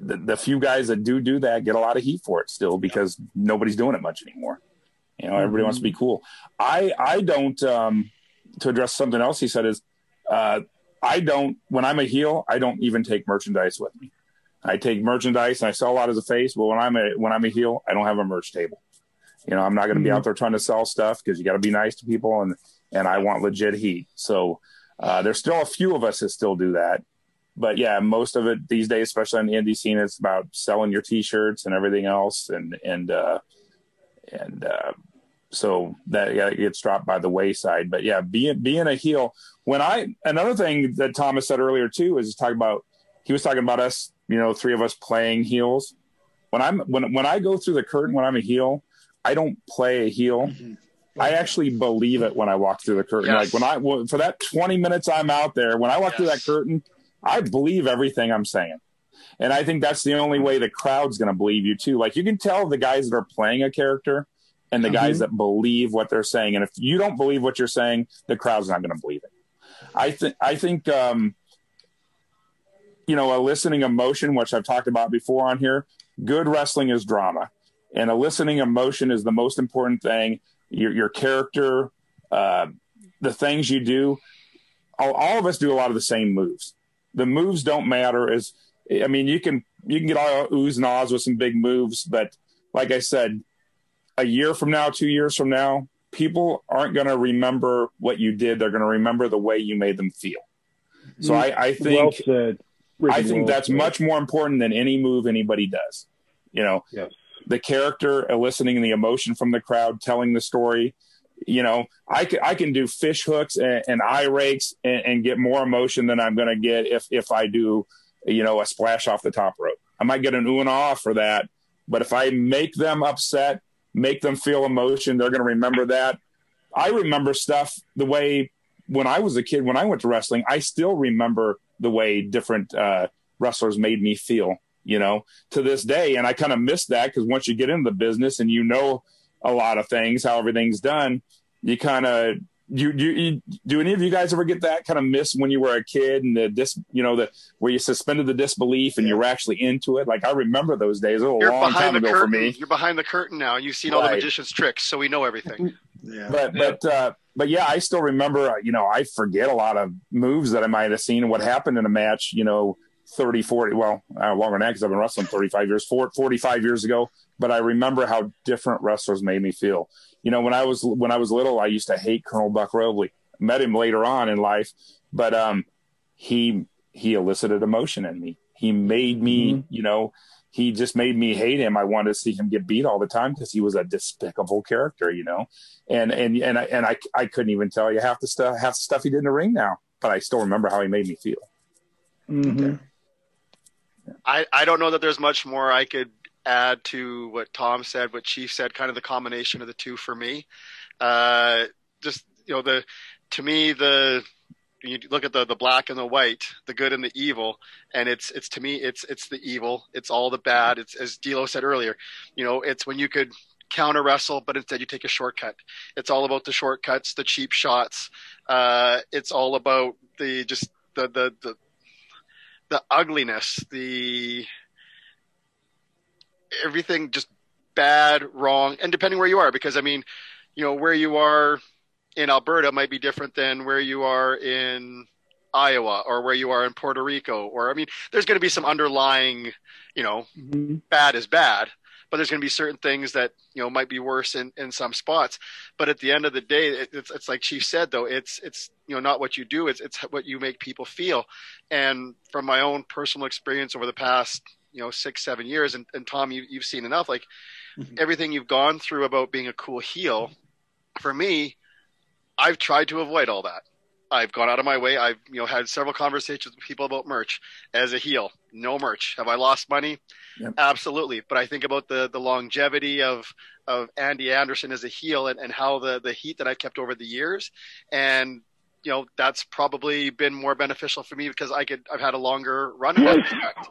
the, the few guys that do do that get a lot of heat for it still because nobody's doing it much anymore. You know, everybody wants to be cool. I I don't. Um, to address something else he said is, uh, I don't. When I'm a heel, I don't even take merchandise with me. I take merchandise and I sell a lot as a face, but when I'm a when I'm a heel, I don't have a merch table. You know, I'm not going to be Mhm. out there trying to sell stuff because you got to be nice to people, and and I want legit heat. So uh, there's still a few of us that still do that, but yeah, most of it these days, especially on the indie scene, it's about selling your T-shirts and everything else, and and uh, and uh, so that yeah, it gets dropped by the wayside. But yeah, being being a heel. When I another thing that Thomas said earlier too is talking about he was talking about us, you know, three of us playing heels. When I'm when when I go through the curtain when I'm a heel, I don't play a heel. Mm-hmm. I actually believe it when I walk through the curtain. Yes. Like when I for that 20 minutes I'm out there, when I walk through that curtain, I believe everything I'm saying. And I think that's the only way the crowd's going to believe you too. Like you can tell the guys that are playing a character and the guys that believe what they're saying. And if you don't believe what you're saying, the crowd's not going to believe it. I think I think um, you know, eliciting emotion, which I've talked about before on here. Good wrestling is drama, and eliciting emotion is the most important thing. Your your character, uh, the things you do. All, all of us do a lot of the same moves. The moves don't matter. Is I mean, you can you can get all oohs and ahs with some big moves, but like I said, a year from now, two years from now, people aren't going to remember what you did. They're going to remember the way you made them feel. So I, I think well. I think well that's said. much more important than any move anybody does. You know, Yes. the character eliciting the emotion from the crowd, telling the story. You know, I can I can do fish hooks and, and eye rakes and, and get more emotion than I'm going to get if if I do, you know, a splash off the top rope. I might get an ooh and ah for that, but if I make them upset, make them feel emotion, they're going to remember that. I remember stuff the way when I was a kid, when I went to wrestling, I still remember the way different uh, wrestlers made me feel you know, to this day. And I kind of miss that because once you get into the business and you know a lot of things, how everything's done, you kind of you, you, you, do any of you guys ever get that kind of miss when you were a kid and the dis you know the where you suspended the disbelief and you were actually into it like i remember those days a You're long behind time the ago curtain. for me You're behind the curtain now. You've seen all the magician's tricks, so we know everything. Yeah. but but uh but yeah i still remember uh, you know i forget a lot of moves that i might have seen and what happened in a match you know 30 40 well uh, longer than that because i've been wrestling 35 years 4, 45 years ago but i remember how different wrestlers made me feel you know when i was when i was little i used to hate colonel buck robley met him later on in life but um he he elicited emotion in me he made me you know he just made me hate him. I wanted to see him get beat all the time because he was a despicable character, you know. And and and I and I, I couldn't even tell you half the stuff half the stuff he did in the ring now, but I still remember how he made me feel. Mhm. I, I don't know that there's much more I could add to what Tom said, what Chief said, kind of the combination of the two for me. Uh, just, you know, the, to me, the, you look at the, the black and the white, the good and the evil, and it's, it's to me, it's, it's the evil. It's all the bad. It's, as D'Lo said earlier, you know, it's when you could counter wrestle, but instead you take a shortcut. It's all about the shortcuts, the cheap shots. Uh, it's all about the, just the, the, the, the ugliness, the everything just bad, wrong, and depending where you are, because I mean, you know, where you are in Alberta might be different than where you are in Iowa or where you are in Puerto Rico, or I mean, there's going to be some underlying, you know, Mhm. bad is bad, but there's going to be certain things that you know might be worse in, in some spots. But at the end of the day, it, it's it's like she said though, it's it's you know not what you do, it's it's what you make people feel. And from my own personal experience over the past you know six seven years, and, and Tom, you, you've seen enough. Like Mhm. everything you've gone through about being a cool heel, for me, I've tried to avoid all that. I've gone out of my way. I've you know had several conversations with people about merch as a heel. No merch. Have I lost money? Yep. Absolutely. But I think about the the longevity of of Andy Anderson as a heel and, and how the the heat that I've kept over the years, and you know that's probably been more beneficial for me because I could I've had a longer run that.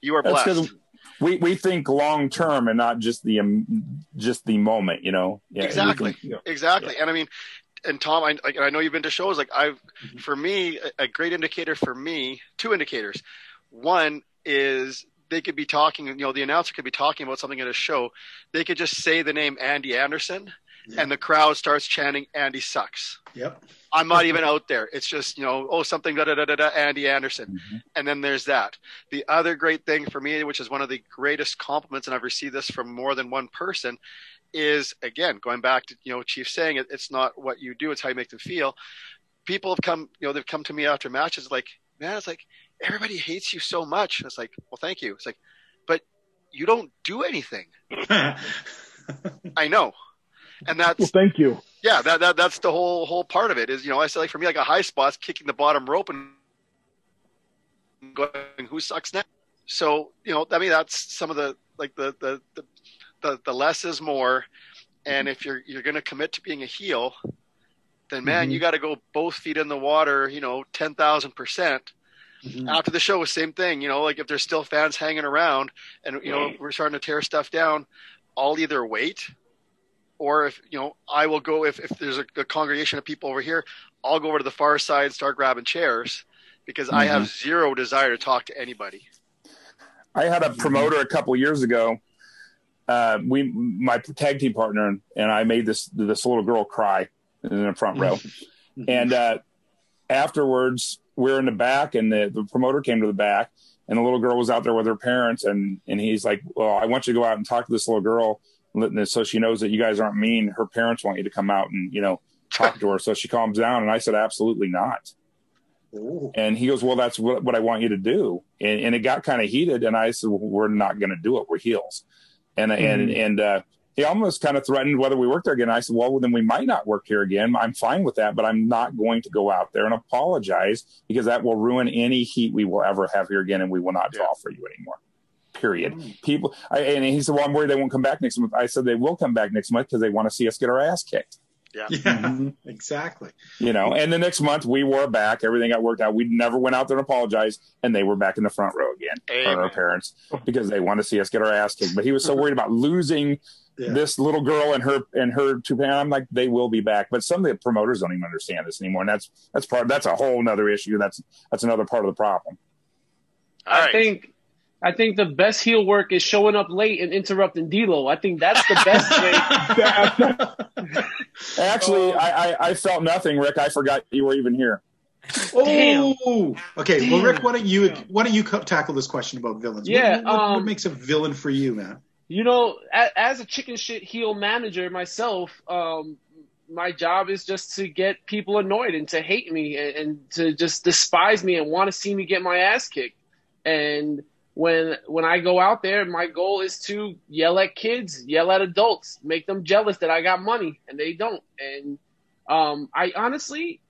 You are That's blessed. we we think long term and not just the um, just the moment, you know. Yeah, Exactly. think- yeah. Exactly. And I mean, and Tom, I, like, I know you've been to shows. Like I've, Mhm. for me, a, a great indicator for me, two indicators. One is they could be talking, you know, the announcer could be talking about something at a show. They could just say the name Andy Anderson Yeah. and the crowd starts chanting, Andy sucks. Yep. I'm not even out there. It's just, you know, oh, something, da da da da da, Andy Anderson. Mhm. And then there's that. The other great thing for me, which is one of the greatest compliments, and I've received this from more than one person, is again, going back to, you know, Chief saying it, it's not what you do, it's how you make them feel. People have come, you know, they've come to me after matches like, man, it's like, everybody hates you so much. And it's like, well, thank you. It's like, but you don't do anything. I know. And that's, Well, thank you. yeah, that, that that's the whole whole part of it is you know I say like for me like a high spot's kicking the bottom rope and going who sucks next. So you know I mean that's some of the like the the the the, the less is more, and if you're you're gonna commit to being a heel, then man Mhm. you got to go both feet in the water you know ten thousand percent. Mhm. After the show, same thing. You know, like if there's still fans hanging around, and you know we're starting to tear stuff down, I'll either wait or if you know i will go if, if there's a, a congregation of people over here i'll go over to the far side and start grabbing chairs because i have zero desire to talk to anybody. I had a promoter a couple years ago. Uh, we, my tag team partner and I made this this little girl cry in the front row, and uh, afterwards we're in the back, and the, the promoter came to the back, and the little girl was out there with her parents, and and he's like, "Well, I want you to go out and talk to this little girl, so she knows that you guys aren't mean. Her parents want you to come out and you know talk to her, so she calms down." And I said, "Absolutely not." Ooh. And he goes, "Well, that's what, what I want you to do." And, and it got kind of heated, and I said, well, "We're not going to do it. We're heels." And and and uh, he almost kind of threatened whether we worked there again. I said, "Well, then we might not work here again. I'm fine with that, but I'm not going to go out there and apologize because that will ruin any heat we will ever have here again, and we will not draw for you anymore." Period. People, I, and he said, "Well, I'm worried they won't come back next month." I said, "They will come back next month because they want to see us get our ass kicked." Yeah. Yeah, Mhm. exactly. You know, and the next month we wore it back. Everything got worked out. We never went out there and apologized, and they were back in the front row again. Amen. Our parents because they want to see us get our ass kicked. But he was so worried about losing Yeah. this little girl and her and her two parents. I'm like, they will be back. But some of the promoters don't even understand this anymore, and that's that's part. That's a whole nother issue. That's that's another part of the problem. All I right. think I think the best heel work is showing up late and interrupting D'Lo. I think that's the best way. Actually, Oh. I, I I felt nothing, Ric. I forgot you were even here. Oh, okay. Well, Ric, why don't you why don't you co- tackle this question about villains? What- Yeah, what, what, um, makes a villain for you, man? You know, as, as a chicken shit heel manager myself, um, my job is just to get people annoyed and to hate me and, and to just despise me and want to see me get my ass kicked. And when when I go out there, my goal is to yell at kids, yell at adults, make them jealous that I got money and they don't. And um, I honestly,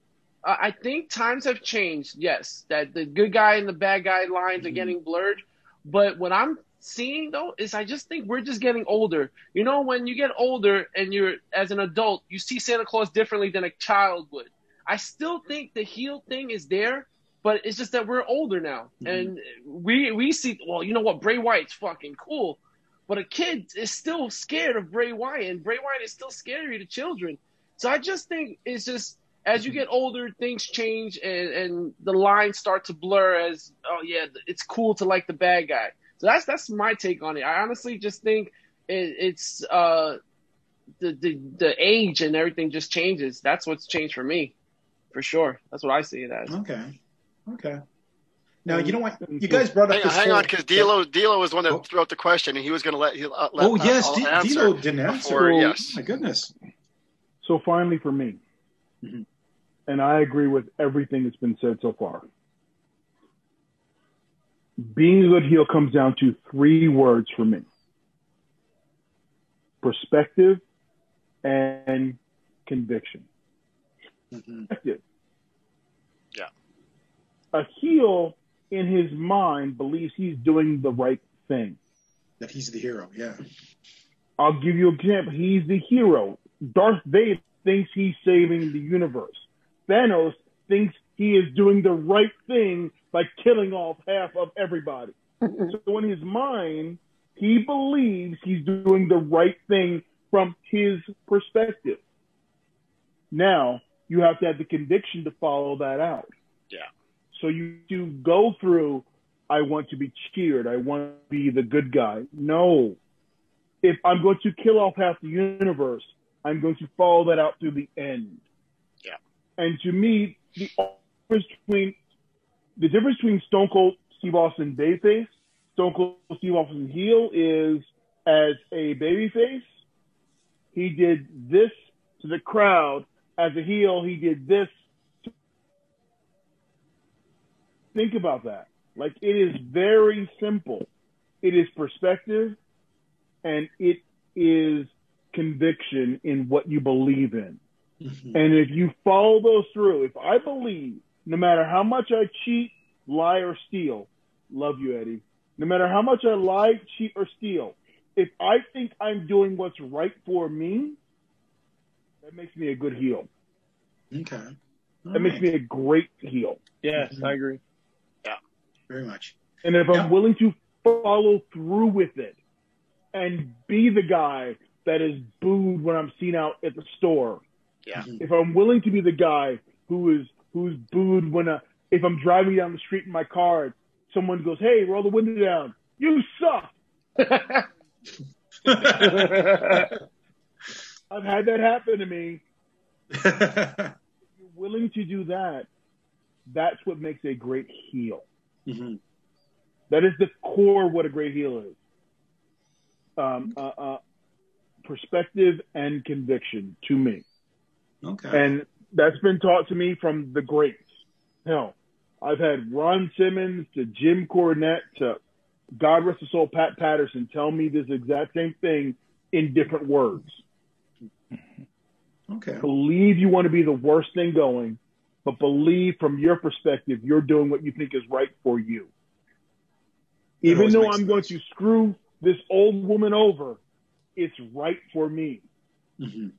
I think times have changed. Yes, that the good guy and the bad guy lines are Mhm. getting blurred. But what I'm seeing though is I just think we're just getting older. You know, when you get older and you're as an adult, you see Santa Claus differently than a child would. I still think the heel thing is there, but it's just that we're older now, Mhm. and we we see. Well, you know what? Bray Wyatt's fucking cool, but a kid is still scared of Bray Wyatt, and Bray Wyatt is still scary to children. So I just think it's just as you get older, things change, and and the lines start to blur. As oh yeah, it's cool to like the bad guy. So that's that's my take on it. I honestly just think it, it's uh the, the the age and everything just changes. That's what's changed for me, for sure. That's what I see it as. Okay, okay. Now you know what you guys brought up. Hang on, this hang whole- on, because D'Lo, D'Lo was the one that Oh. threw out the question, and he was going to let. He, uh, let Oh yes, I'll D- answer D'Lo didn't answer. before- So- yes. My goodness. So finally, for me, Mhm. and I agree with everything that's been said so far. Being a good heel comes down to three words for me: perspective and conviction. Mhm. Perspective. Yeah. A heel, in his mind, believes he's doing the right thing. That he's the hero. Yeah. I'll give you an example. He's the hero. Darth Vader thinks he's saving the universe. Thanos thinks he is doing the right thing by killing off half of everybody. so in his mind, he believes he's doing the right thing from his perspective. Now, you have to have the conviction to follow that out. So you, you go through, I want to be cheered. I want to be the good guy. No, if I'm going to kill off half the universe, I'm going to follow that out through the end. Yeah. And to me, the difference between the difference between Stone Cold Steve Austin babyface, Stone Cold Steve Austin heel is as a babyface, he did this to the crowd. As a heel, he did this. Think about that. Like it is very simple. It is perspective and it is conviction in what you believe in. Mhm. And if you follow those through, if I believe no matter how much I cheat, lie, or steal, love you, Eddie. No matter how much I lie, cheat, or steal, if I think I'm doing what's right for me, that makes me a good heel. Okay. That makes me a great heel. Yes, I agree. Very much. And if Yeah. I'm willing to follow through with it and be the guy that is booed when I'm seen out at the store, Yeah. Mhm. if I'm willing to be the guy who is who's booed when uh if I'm driving down the street in my car, someone goes, "Hey, roll the window down. You suck." I've had that happen to me. If you're willing to do that, that's what makes a great heel. Mhm. That is the core of what a great heel is. Um, uh, uh, perspective and conviction to me. Okay. And that's been taught to me from the greats. Hell, I've had Ron Simmons to Jim Cornette to God rest his soul, Pat Patterson tell me this exact same thing in different words. Okay. Believe you want to be the worst thing going, but believe from your perspective you're doing what you think is right for you. Even though I'm going to screw this old woman over, it's right for me. Mhm.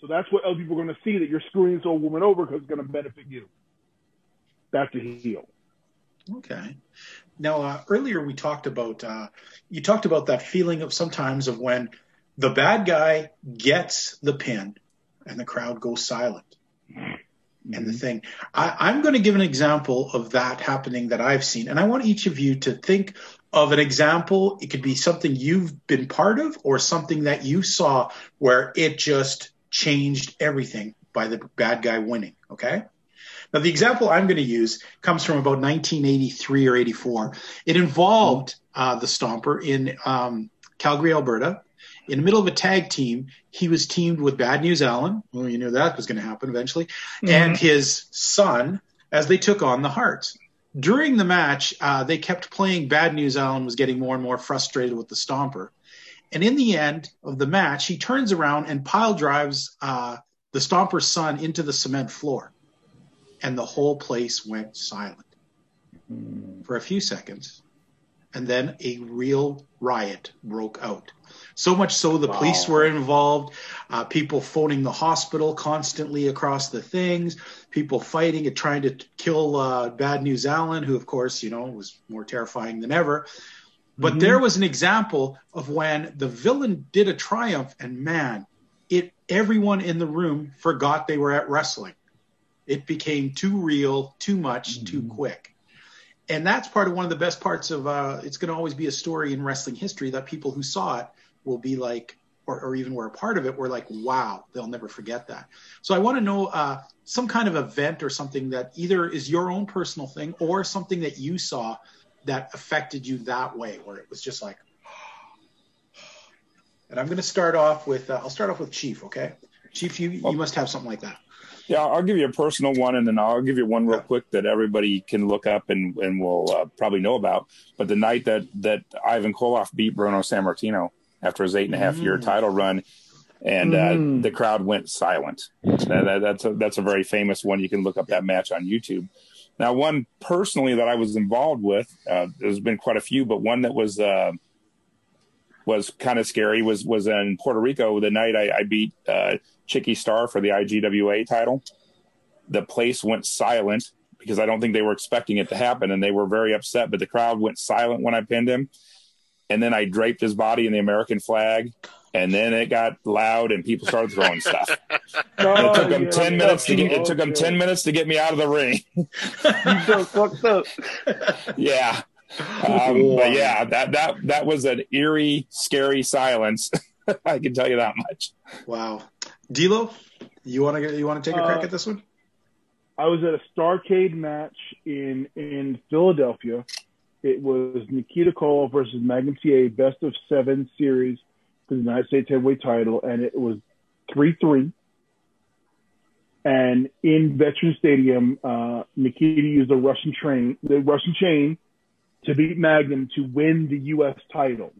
So that's what other people are going to see that you're screwing this old woman over because it's going to benefit you. That's a heel. Okay. Now, uh, earlier we talked about uh, you talked about that feeling of sometimes of when the bad guy gets the pin and the crowd goes silent. And the thing, I, I'm going to give an example of that happening that I've seen, and I want each of you to think of an example. It could be something you've been part of, or something that you saw where it just changed everything by the bad guy winning. Okay. Now, the example I'm going to use comes from about 1983 or 84. It involved uh, the Stomper in um, Calgary, Alberta. In the middle of a tag team, he was teamed with Bad News Allen. Well, you knew that was going to happen eventually, mm-hmm. and his son as they took on the Hearts. During the match, uh, they kept playing Bad News Allen was getting more and more frustrated with the Stomper. And in the end of the match, he turns around and pile drives uh, the Stomper's son into the cement floor and the whole place went silent mm. for a few seconds. And then a real riot broke out. So much so the wow. police were involved, uh, people phoning the hospital constantly across the things, people fighting and trying to kill uh, Bad News Allen, who, of course, you know, was more terrifying than ever. But mm-hmm. there was an example of when the villain did a triumph, and man, it everyone in the room forgot they were at wrestling. It became too real, too much, mm-hmm. too quick. And that's part of one of the best parts of uh, it's going to always be a story in wrestling history that people who saw it will be like, or, or even were a part of it, were like, wow, they'll never forget that. So I want to know uh, some kind of event or something that either is your own personal thing or something that you saw that affected you that way, where it was just like, and I'm going to start off with, uh, I'll start off with Chief, okay? Chief, you, you must have something like that. Yeah, I'll give you a personal one, and then I'll give you one real quick that everybody can look up and and will uh, probably know about. But the night that that Ivan Koloff beat Bruno Sammartino after his eight and a half mm. year title run, and uh, mm. uh, the crowd went silent. That, that, that's a, that's a very famous one. You can look up that match on YouTube. Now, one personally that I was involved with, uh, there's been quite a few, but one that was uh, was kind of scary was was in Puerto Rico the night I, I beat uh, Chicky Starr for the IGWA title. The place went silent because I don't think they were expecting it to happen, and they were very upset. But the crowd went silent when I pinned him, and then I draped his body in the American flag, and then it got loud, and people started throwing stuff. no, it took them ten minutes to get. It took them ten minutes to get me out of the ring. you so fucked up. yeah, um, but yeah, that that that was an eerie, scary silence. I can tell you that much. Wow, D'Lo, you want to you want to take a crack uh, at this one? I was at a Starcade match in in Philadelphia. It was Nikita Koloff versus Magnum TA best of seven series for the United States heavyweight title, and it was three three. And in Veteran Stadium, uh, Nikita used the Russian train, the Russian chain, to beat Magnum to win the U.S. title.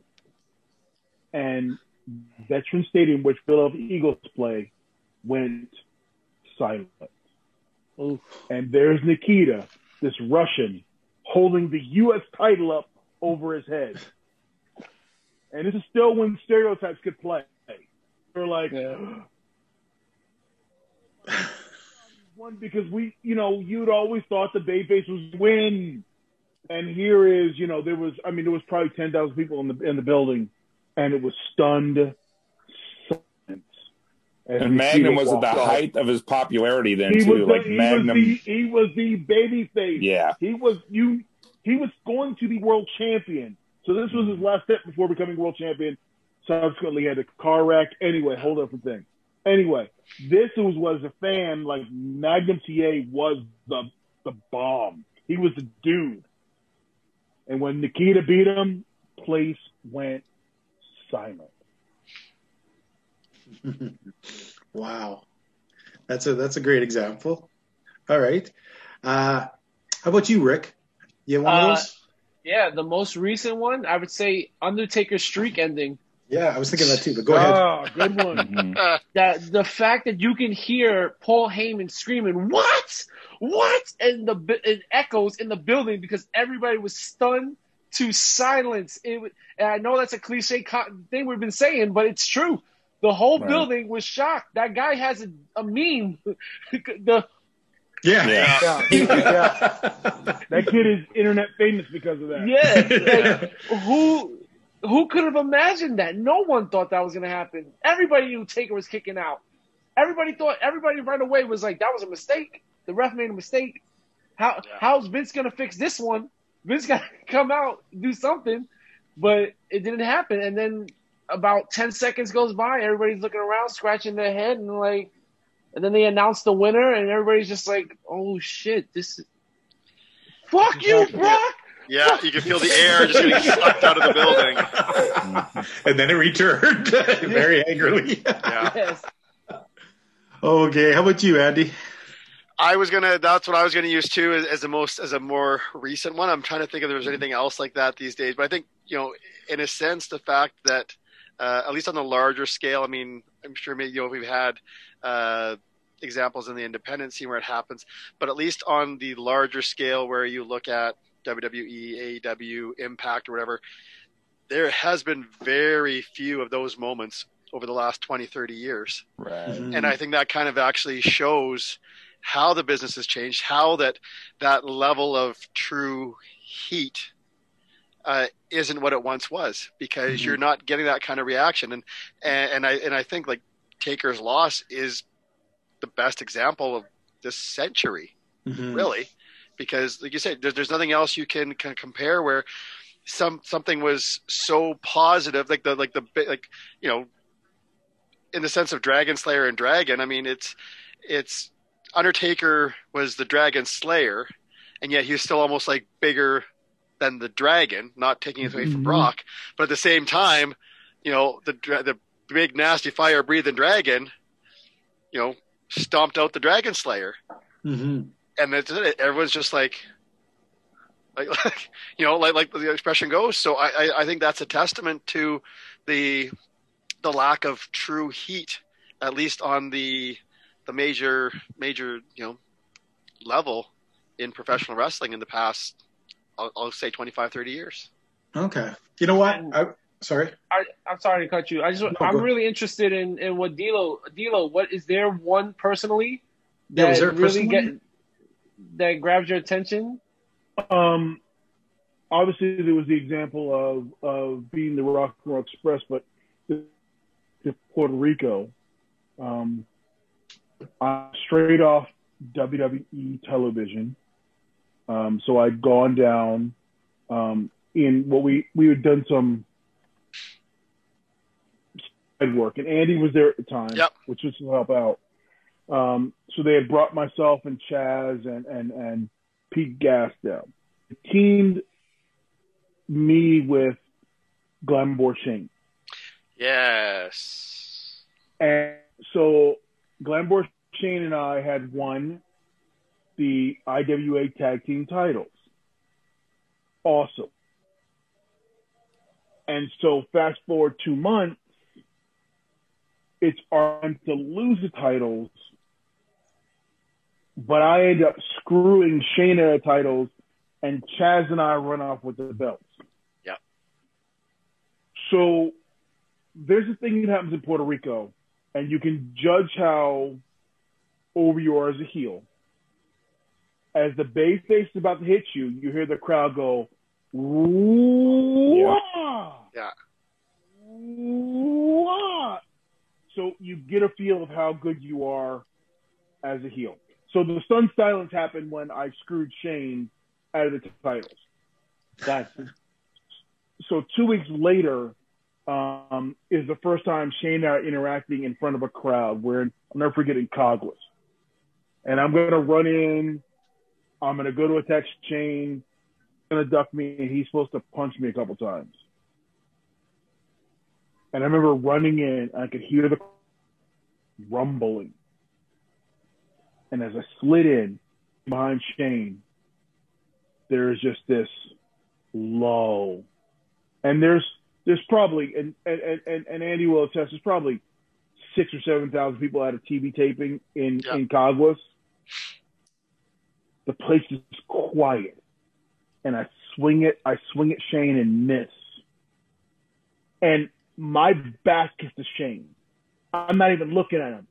And Veteran Stadium, which Philadelphia Eagles play, went silent. Oof. And there's Nikita, this Russian, holding the U.S. title up over his head. And this is still when stereotypes could play. They're like, yeah. one because we, you know, you'd always thought the Babyface was win and here is, you know, there was, I mean, there was probably 10,000 people in the, in the building and it was stunned. And Magnum was at the off. height of his popularity then he too. The, like he Magnum. Was the, he was the baby face. Yeah. He was, you, he was going to be world champion. So this was his last step before becoming world champion. Subsequently, had a car wreck. Anyway, hold up a thing. Anyway, this was, was a fan, like Magnum TA was the, the bomb. He was the dude. And when Nikita beat him, place went silent. wow, that's a that's a great example. All right, uh, how about you, Ric? You have one uh, of those? Yeah, the most recent one, I would say Undertaker streak ending. Yeah, I was thinking that too, but go ahead. Oh, good one. mm-hmm. That the fact that you can hear Paul Heyman screaming, "What? What?" and the it echoes in the building because everybody was stunned to silence. It, and I know that's a cliche thing we've been saying, but it's true. The whole Right. building was shocked. That guy has a, a meme. the Yeah. Yeah. Yeah. That kid is internet famous because of that. yeah, like, who who could have imagined that? No one thought that was gonna happen. Everybody knew Taker was kicking out. Everybody thought everybody right away was like that was a mistake. The ref made a mistake. How Yeah. how's Vince gonna fix this one? Vince got to come out do something, but it didn't happen. And then about ten seconds goes by, everybody's looking around, scratching their head, and like, and then they announce the winner, and everybody's just like, "Oh shit, this." Fuck you, Brock! Yeah, you can feel the air just getting sucked out of the building. and then it returned very angrily. Yeah. Yes. okay, how about you, Andy? I was gonna. That's what I was gonna use too, as, as the most as a more recent one. I'm trying to think if there's anything else like that these days. But I think you know, in a sense, the fact that uh, at least on the larger scale, I mean, I'm sure maybe you know we've had uh, examples in the independent scene where it happens, but at least on the larger scale, where you look at WWE, AEW, Impact, or whatever, there has been very few of those moments over the last 20, 30 years Right. and I think that kind of actually shows how the business has changed, how that that level of true heat uh, isn't what it once was, because Mhm. you're not getting that kind of reaction, and, and and I and I think like Taker's loss is the best example of this century, Mhm. really, because like you said, there's, there's nothing else you can, can compare where some something was so positive, like the like the like you know in the sense of Dragon Slayer and Dragon, I mean, it's it's Undertaker was the Dragon Slayer, and yet he's still almost like bigger than the Dragon, not taking it away from Mhm. Brock, but at the same time, you know, the the big nasty fire breathing dragon, you know, stomped out the Dragon Slayer, Mhm. and that's it. Everyone's just like. Like, like you know, like like the expression goes. So I, I, I think that's a testament to the the lack of true heat, at least on the the major major you know level in professional wrestling in the past I'll, I'll say 25 30 years Okay. You know what? I, sorry. I, I'm sorry to cut you. I just No, I'm really interested in, in what D'Lo D'Lo. What is there one personally Yeah, that was there really personally? get that grabs your attention? Um, obviously, there was the example of of being the Rock and Roll Express, but to to Puerto Rico, um, uh, straight off WWE television. Um, so I'd gone down um, in what we we had done some side work, and Andy was there at the time, Yep. which was to help out. Um, so they had brought myself and Chaz and and and Pete Gas down. Teamed me with Glenn Shane. yes And so Glenn Shane and I had won the IWA tag team titles. Awesome. And so fast forward two months, it's time to lose the titles, but I end up screwing Shane out of titles, and Chaz and I run off with the belts. Yep. So there's a thing that happens in Puerto Rico, and you can judge how over you are as a heel. As the bay face is about to hit you, you hear the crowd go, "Wah!" Yeah. Wah! So you get a feel of how good you are as a heel. So the stunned silence happened when I screwed Shane out of the titles. Gotcha. So two weeks later um, is the first time Shane and I are interacting in front of a crowd. We're in, I'll never forget in Caguas. And I'm going to run in. I'm going to go to Shane. He's going to duck me, and he's supposed to punch me a couple times. And I remember running in, I could hear the rumbling. And as I slid in behind Shane, there's just this low. And there's there's probably and and, and, and Andy will attest, there's probably six or seven thousand people at a TV taping in, Yeah. in Caguas. The place is quiet. And I swing it, I swing at Shane and miss. And my back is to Shane. I'm not even looking at him.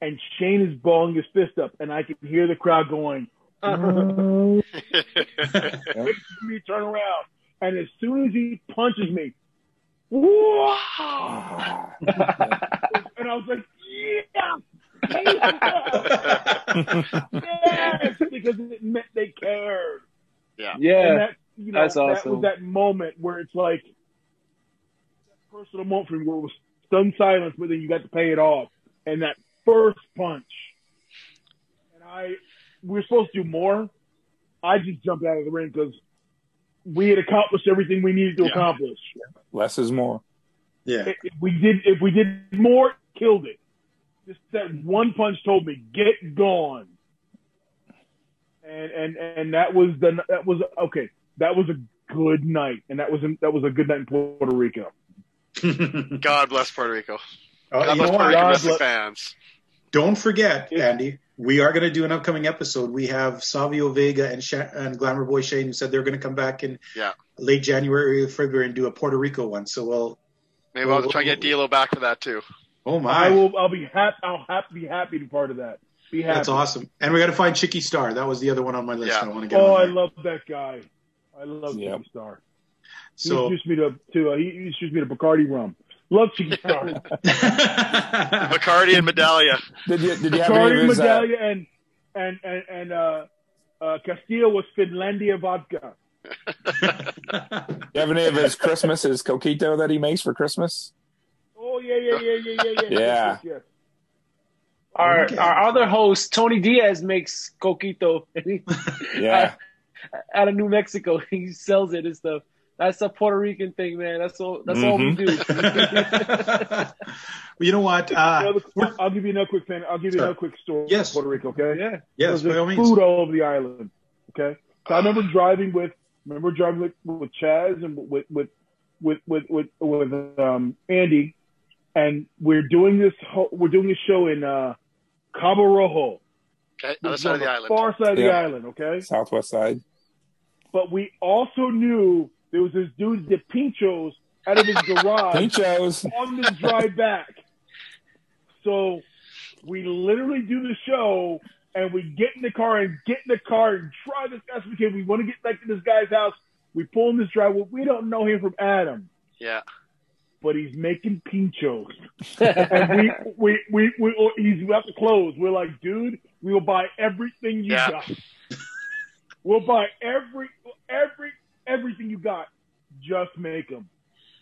And Shane is balling his fist up, and I can hear the crowd going, uh-huh. me turn around. And as soon as he punches me, wow! and I was like, yeah! Yes! Because it meant they cared. Yeah. And Yeah. that, you know, That's that was that moment where it's like that personal moment for me where it was stunned silence, but then you got to pay it off. And that first punch, and I, we were supposed to do more. I just jumped out of the ring because we had accomplished everything we needed to Yeah. accomplish. Less is more. Yeah. If if we did, if we did more, killed it. Just that one punch told me, get gone. And and and that was the that was okay. That was a good night, and that was a, that was a good night in Puerto Rico. God bless Puerto Rico. Oh, God you bless Puerto what? Rican God wrestling bless- fans. Don't forget, Andy, we are going to do an upcoming episode. We have Savio Vega and, Sha- and Glamour Boy Shane who said they're going to come back in Yeah. late January or February and do a Puerto Rico one. So we'll. Maybe I'll try and get D'Lo back for that too. Oh my, I will. I'll be happy. I'll hap- be happy to be part of that. Be happy. that's awesome. And we got to find Chicky Starr. That was the other one on my list. Yeah. I want to get. Oh, I love that guy. I love Yep. Chicky Starr. He So. introduced me to to uh, he introduced me to Bacardi rum. Love Chicky Starr. Bacardi and Medalla. Did you did you have any Bacardi of his? Uh, Medalla and and and and uh, uh, Castillo was Finlandia vodka. you have any of his Christmas, his coquito that he makes for Christmas? Oh yeah yeah yeah yeah yeah yeah. Yeah. Yes, yes, Our Okay. our other host Tony Diaz makes coquito Yeah. out of New Mexico. He sells it and stuff. That's a Puerto Rican thing, man. That's all. That's all we Mm-hmm. do. well, you know what? Uh, I'll give you another quick thing. I'll give you Sure. another quick story. Yes. Puerto Rico. Okay. yeah. yes, There's by all means. food all over the island. Okay. So I remember driving with remember driving with, with Chaz and with with with with with, with um, Andy, and we're doing this whole, we're doing this show in uh, Cabo Rojo, Okay, other side of the island. far side of the island. Okay. Southwest side. But we also knew there was this dude that pinchos out of his garage Pinchos. on the drive back. So we literally do the show and we get in the car and get in the car and drive this fast as we can. We want to get back to this guy's house. We pull in this driveway. We don't know him from Adam, Yeah. But he's making pinchos. and we, we, we, we, he's about to close. We're like, dude, we will buy everything you Yeah. got. We'll buy every, every, everything you got. Just make them.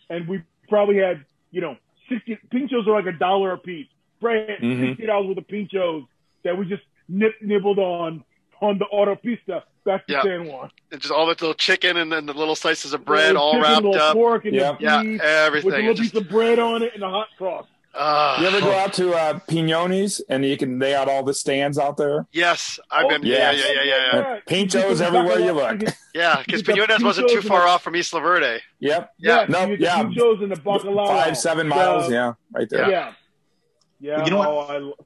And we probably had, you know, 60, pinchos are like a dollar a piece. Brad had Mhm. $60 worth of pinchos that we just nip, nibbled on, on the autopista back to Yeah. San Juan. And just all the little chicken and then the little slices of bread Little all chicken, wrapped little up. Pork and Yeah. the Yeah, everything. With a little just- piece of bread on it and a hot sauce. ah. You ever go out to uh, Pinones and you can they got all the stands out there? Yes, I've been. Oh, Yeah, yes. yeah, yeah, yeah, yeah. Uh, Pinchos everywhere you look. Yeah, because You Pinones wasn't too far off from Isla Verde. Yep. Yeah. No, you yeah. get the pinchos and the bacalao. Five, seven miles. The- yeah. Right there. Yeah. Yeah. You know what? oh, I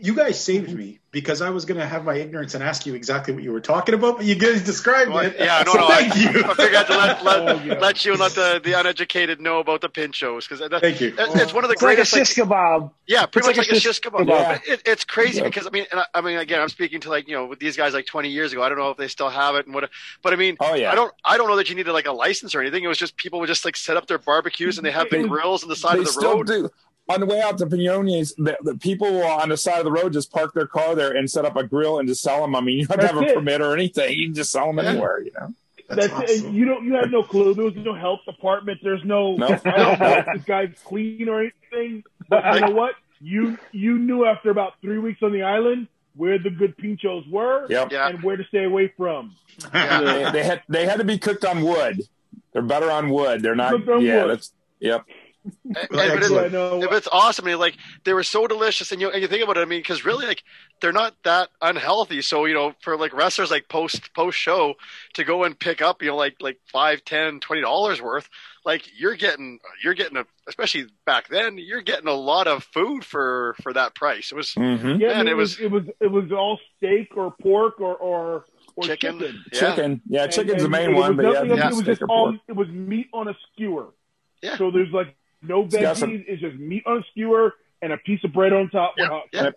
You guys saved me because I was going to have my ignorance and ask you exactly what you were talking about, but you guys described Well, it. yeah, no, So no. I, Thank you. I figured I had to let, let, Oh, yeah. let you and let the, the uneducated know about the pinchos because Thank you. it's one of the It's like a greatest. shish kebab. Yeah, pretty It's much like like a a shish kebab. Yeah. It, it's crazy Yeah. because I mean, and I, I mean, again, I'm speaking to like you know with these guys like 20 years ago. I don't know if they still have it and what, but I mean, Oh yeah. I don't, I don't know that you needed like a license or anything. It was just people would just like set up their barbecues and they have the They- grills on the side they of the still road. do. On the way out to Pinones, the, the people on the side of the road just park their car there and set up a grill and just sell them. I mean, you don't have to have a it. permit or anything. You can just sell them Yeah. anywhere, you know. That's That's awesome. You don't. You have no clue. There was no health department. There's no. No. I don't know if this guy's clean or anything. But you know what? You you knew after about three weeks on the island where the good pinchos were Yep. Yeah. and where to stay away from. Yeah. They, they had they had to be cooked on wood. They're better on wood. They're not. Yeah, wood. that's yep. And- Well, and- but it's- excellent. I know. If it's awesome, and like they were so delicious, and you and you think about it, I mean, because really, like they're not that unhealthy. So you know, for like wrestlers, like post post show, to go and pick up, you know, like like five, ten, twenty dollars worth, like you're getting you're getting a, especially back then, you're getting a lot of food for for that price. It was hmm Yeah, I Man, mean, it it was it was it was all steak or pork or or, or chicken. chicken. Yeah. Chicken. Yeah, And- chicken's and the main one, but yeah, else. yeah, it was just all it was meat on a skewer. Yeah. So there's like no It's some- veggies. It's just meat on a skewer, and a piece of bread on top with Yeah, hot yeah.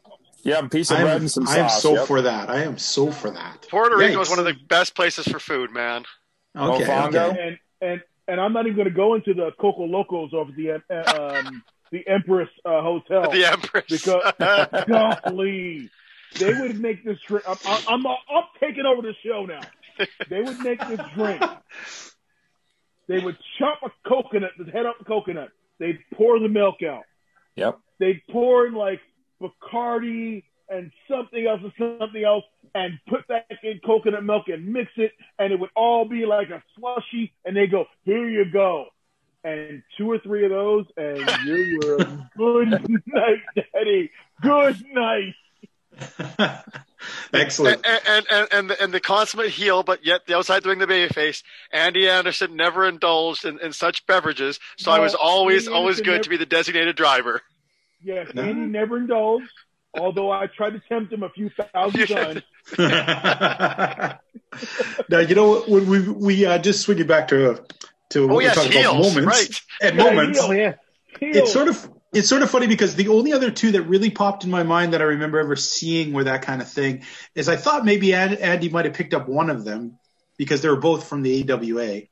Yeah, a piece of I bread am, and some I am so yep. for that. I am so for that. Puerto Rico is one of the best places for food, man. Okay, okay. And and and I'm not even going to go into the Coco Locos over the uh, um, the Empress uh, Hotel The Empress. because golly, they would make this drink. I'm, I'm, I'm, I'm taking over the show now. They would make this drink. They would chop a coconut, the head up the coconut. They'd pour the milk out. Yep. They'd pour in like Bacardi and something else and something else and put that in coconut milk and mix it and it would all be like a slushy and they go, here you go. And two or three of those and you were good night, daddy. Good night. Excellent. and, and, and, and, the, and the consummate heel, but yet the outside doing the baby face. Andy Anderson never indulged in, in such beverages, so I was always, Andy always Anderson good never- to be the designated driver. Yes, No. Andy never indulged, although I tried to tempt him a few thousand times. now you know what, when we we uh, just swinging back to to what Oh we're yes, talking heels, about moments right? and Yeah, moments. heel, yeah. Heel. It's sort of it's sort of funny because the only other two that really popped in my mind that I remember ever seeing were that kind of thing is I thought maybe An- Andy might have picked up one of them because they were both from the AWA.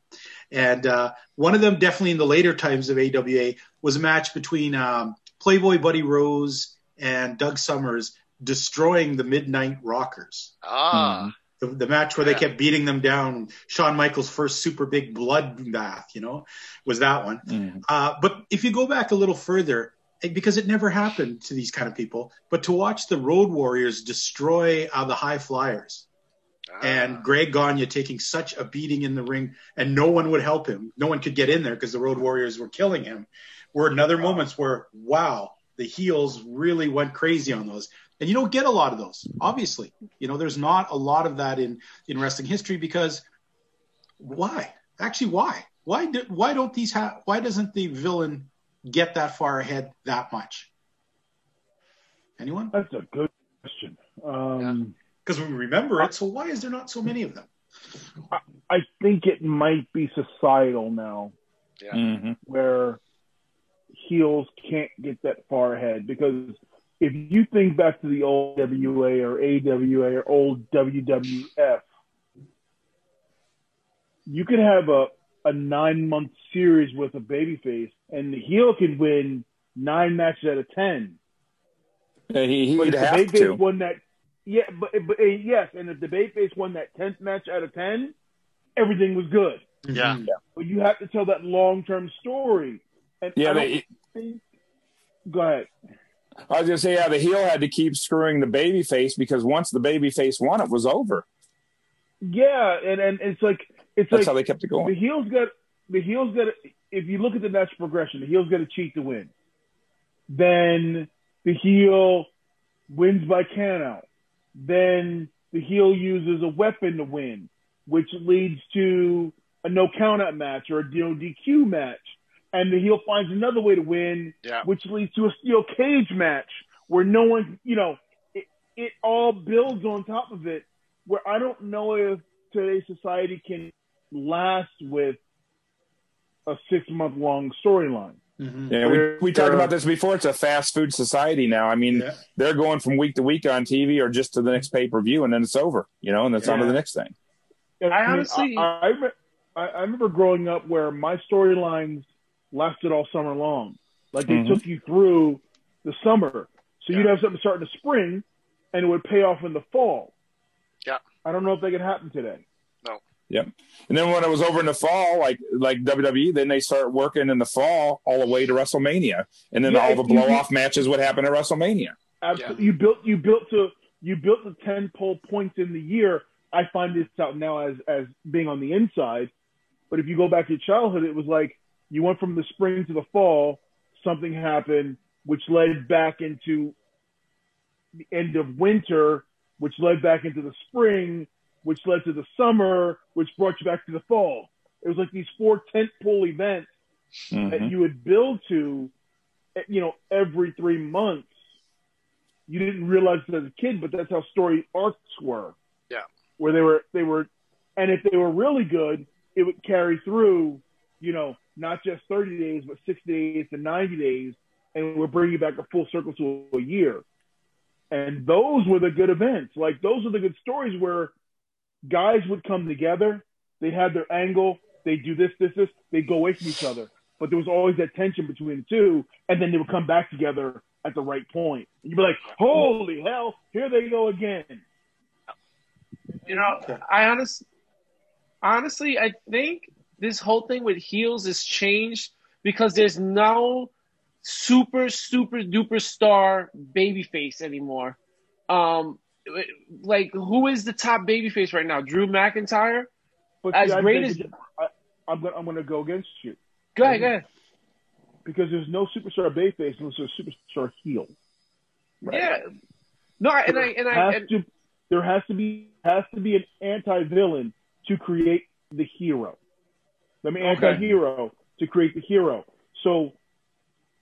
And uh, one of them, definitely in the later times of AWA, was a match between um, Playboy Buddy Rose and Doug Somers destroying the Midnight Rockers. Ah, The, the match where they kept beating them down. Shawn Michaels' first super big blood bath, you know, was that one. Mhm. Uh, but if you go back a little further, because it never happened to these kind of people, but to watch the Road Warriors destroy uh, the High Flyers Ah. and Greg Gagne taking such a beating in the ring, and no one would help him. No one could get in there because the Road Warriors were killing him. Were another moments where, wow, the heels really went crazy on those. And you don't get a lot of those, obviously. You know, there's not a lot of that in, in wrestling history because why? Actually, why? Why do, why don't these ha- why doesn't the villain get that far ahead that much? Anyone? That's a good question. Um, Because we remember it. So why is there not so many of them? I think it might be societal now, Mhm. where heels can't get that far ahead. Because if you think back to the old WA or AWA or old WWF, you could have a, a nine month series with a babyface, and the heel can win nine matches out of ten. Yeah, He, But he'd if the have babyface to. won that, yeah, but, but uh, yes, and if the babyface won that tenth match out of ten, everything was good. Yeah. Mhm. But you have to tell that long term story. And Yeah, I don't they, think. Go ahead. I was gonna say, yeah, the heel had to keep screwing the baby face because once the baby face won, it was over. Yeah, and, and it's like it's That's like how they kept it going. the heels got the heels got. If you look at the match progression, the heels got to cheat to win. Then the heel wins by countout. Then the heel uses a weapon to win, which leads to a no countout match or a DQ match. And the heel finds another way to win, Yeah. which leads to a steel cage match where no one, you know, it, it all builds on top of it. Where I don't know if today's society can last with a six month long storyline. Mhm. Yeah, we, we talked about this before. It's a fast food society now. I mean, Yeah. they're going from week to week on TV or just to the next pay per view, and then it's over. You know, and it's on to the next thing. And I honestly- I, I, I, I remember growing up where my storylines lasted all summer long. Like they Mhm. took you through the summer. So you'd have something start in the spring and it would pay off in the fall. Yeah. I don't know if that could happen today. No. Yeah. And then when it was over in the fall, like like WWE, then they start working in the fall all the way to WrestleMania, and then Yeah, all the if blow off matches would happen at WrestleMania. Absolutely. You built you built to you built the ten pole points in the year. I find this out now as as being on the inside. But if you go back to childhood, it was like you went from the spring to the fall, something happened, which led back into the end of winter, which led back into the spring, which led to the summer, which brought you back to the fall. It was like these four tent pole events that Mhm. you would build to, you know, every three months. You didn't realize it as a kid, but that's how story arcs were. Yeah. Where they were, they were, and if they were really good, it would carry through, you know, not just 30 days, but 60 days to 90 days. and we're bringing back a full circle to a year. And those were the good events. Like those are the good stories where guys would come together, they had their angle, they do this, this, this, they go away from each other. But there was always that tension between the two, and then they would come back together at the right point. And you'd be like, "Holy hell, here they go again!" You know, I honest, honestly, I think this whole thing with heels has changed because there's no super, super duper star babyface anymore. Um, like who is the top babyface right now? Drew McIntyre. But As see, great it- I, I'm gonna I'm gonna go against you Go ahead, go ahead. because there's no superstar babyface unless there's a superstar heel. Yeah. No, I- and I and I and, to there has to be has to be an anti-villain to create the hero. Mean, Okay. anti-hero to create the hero. So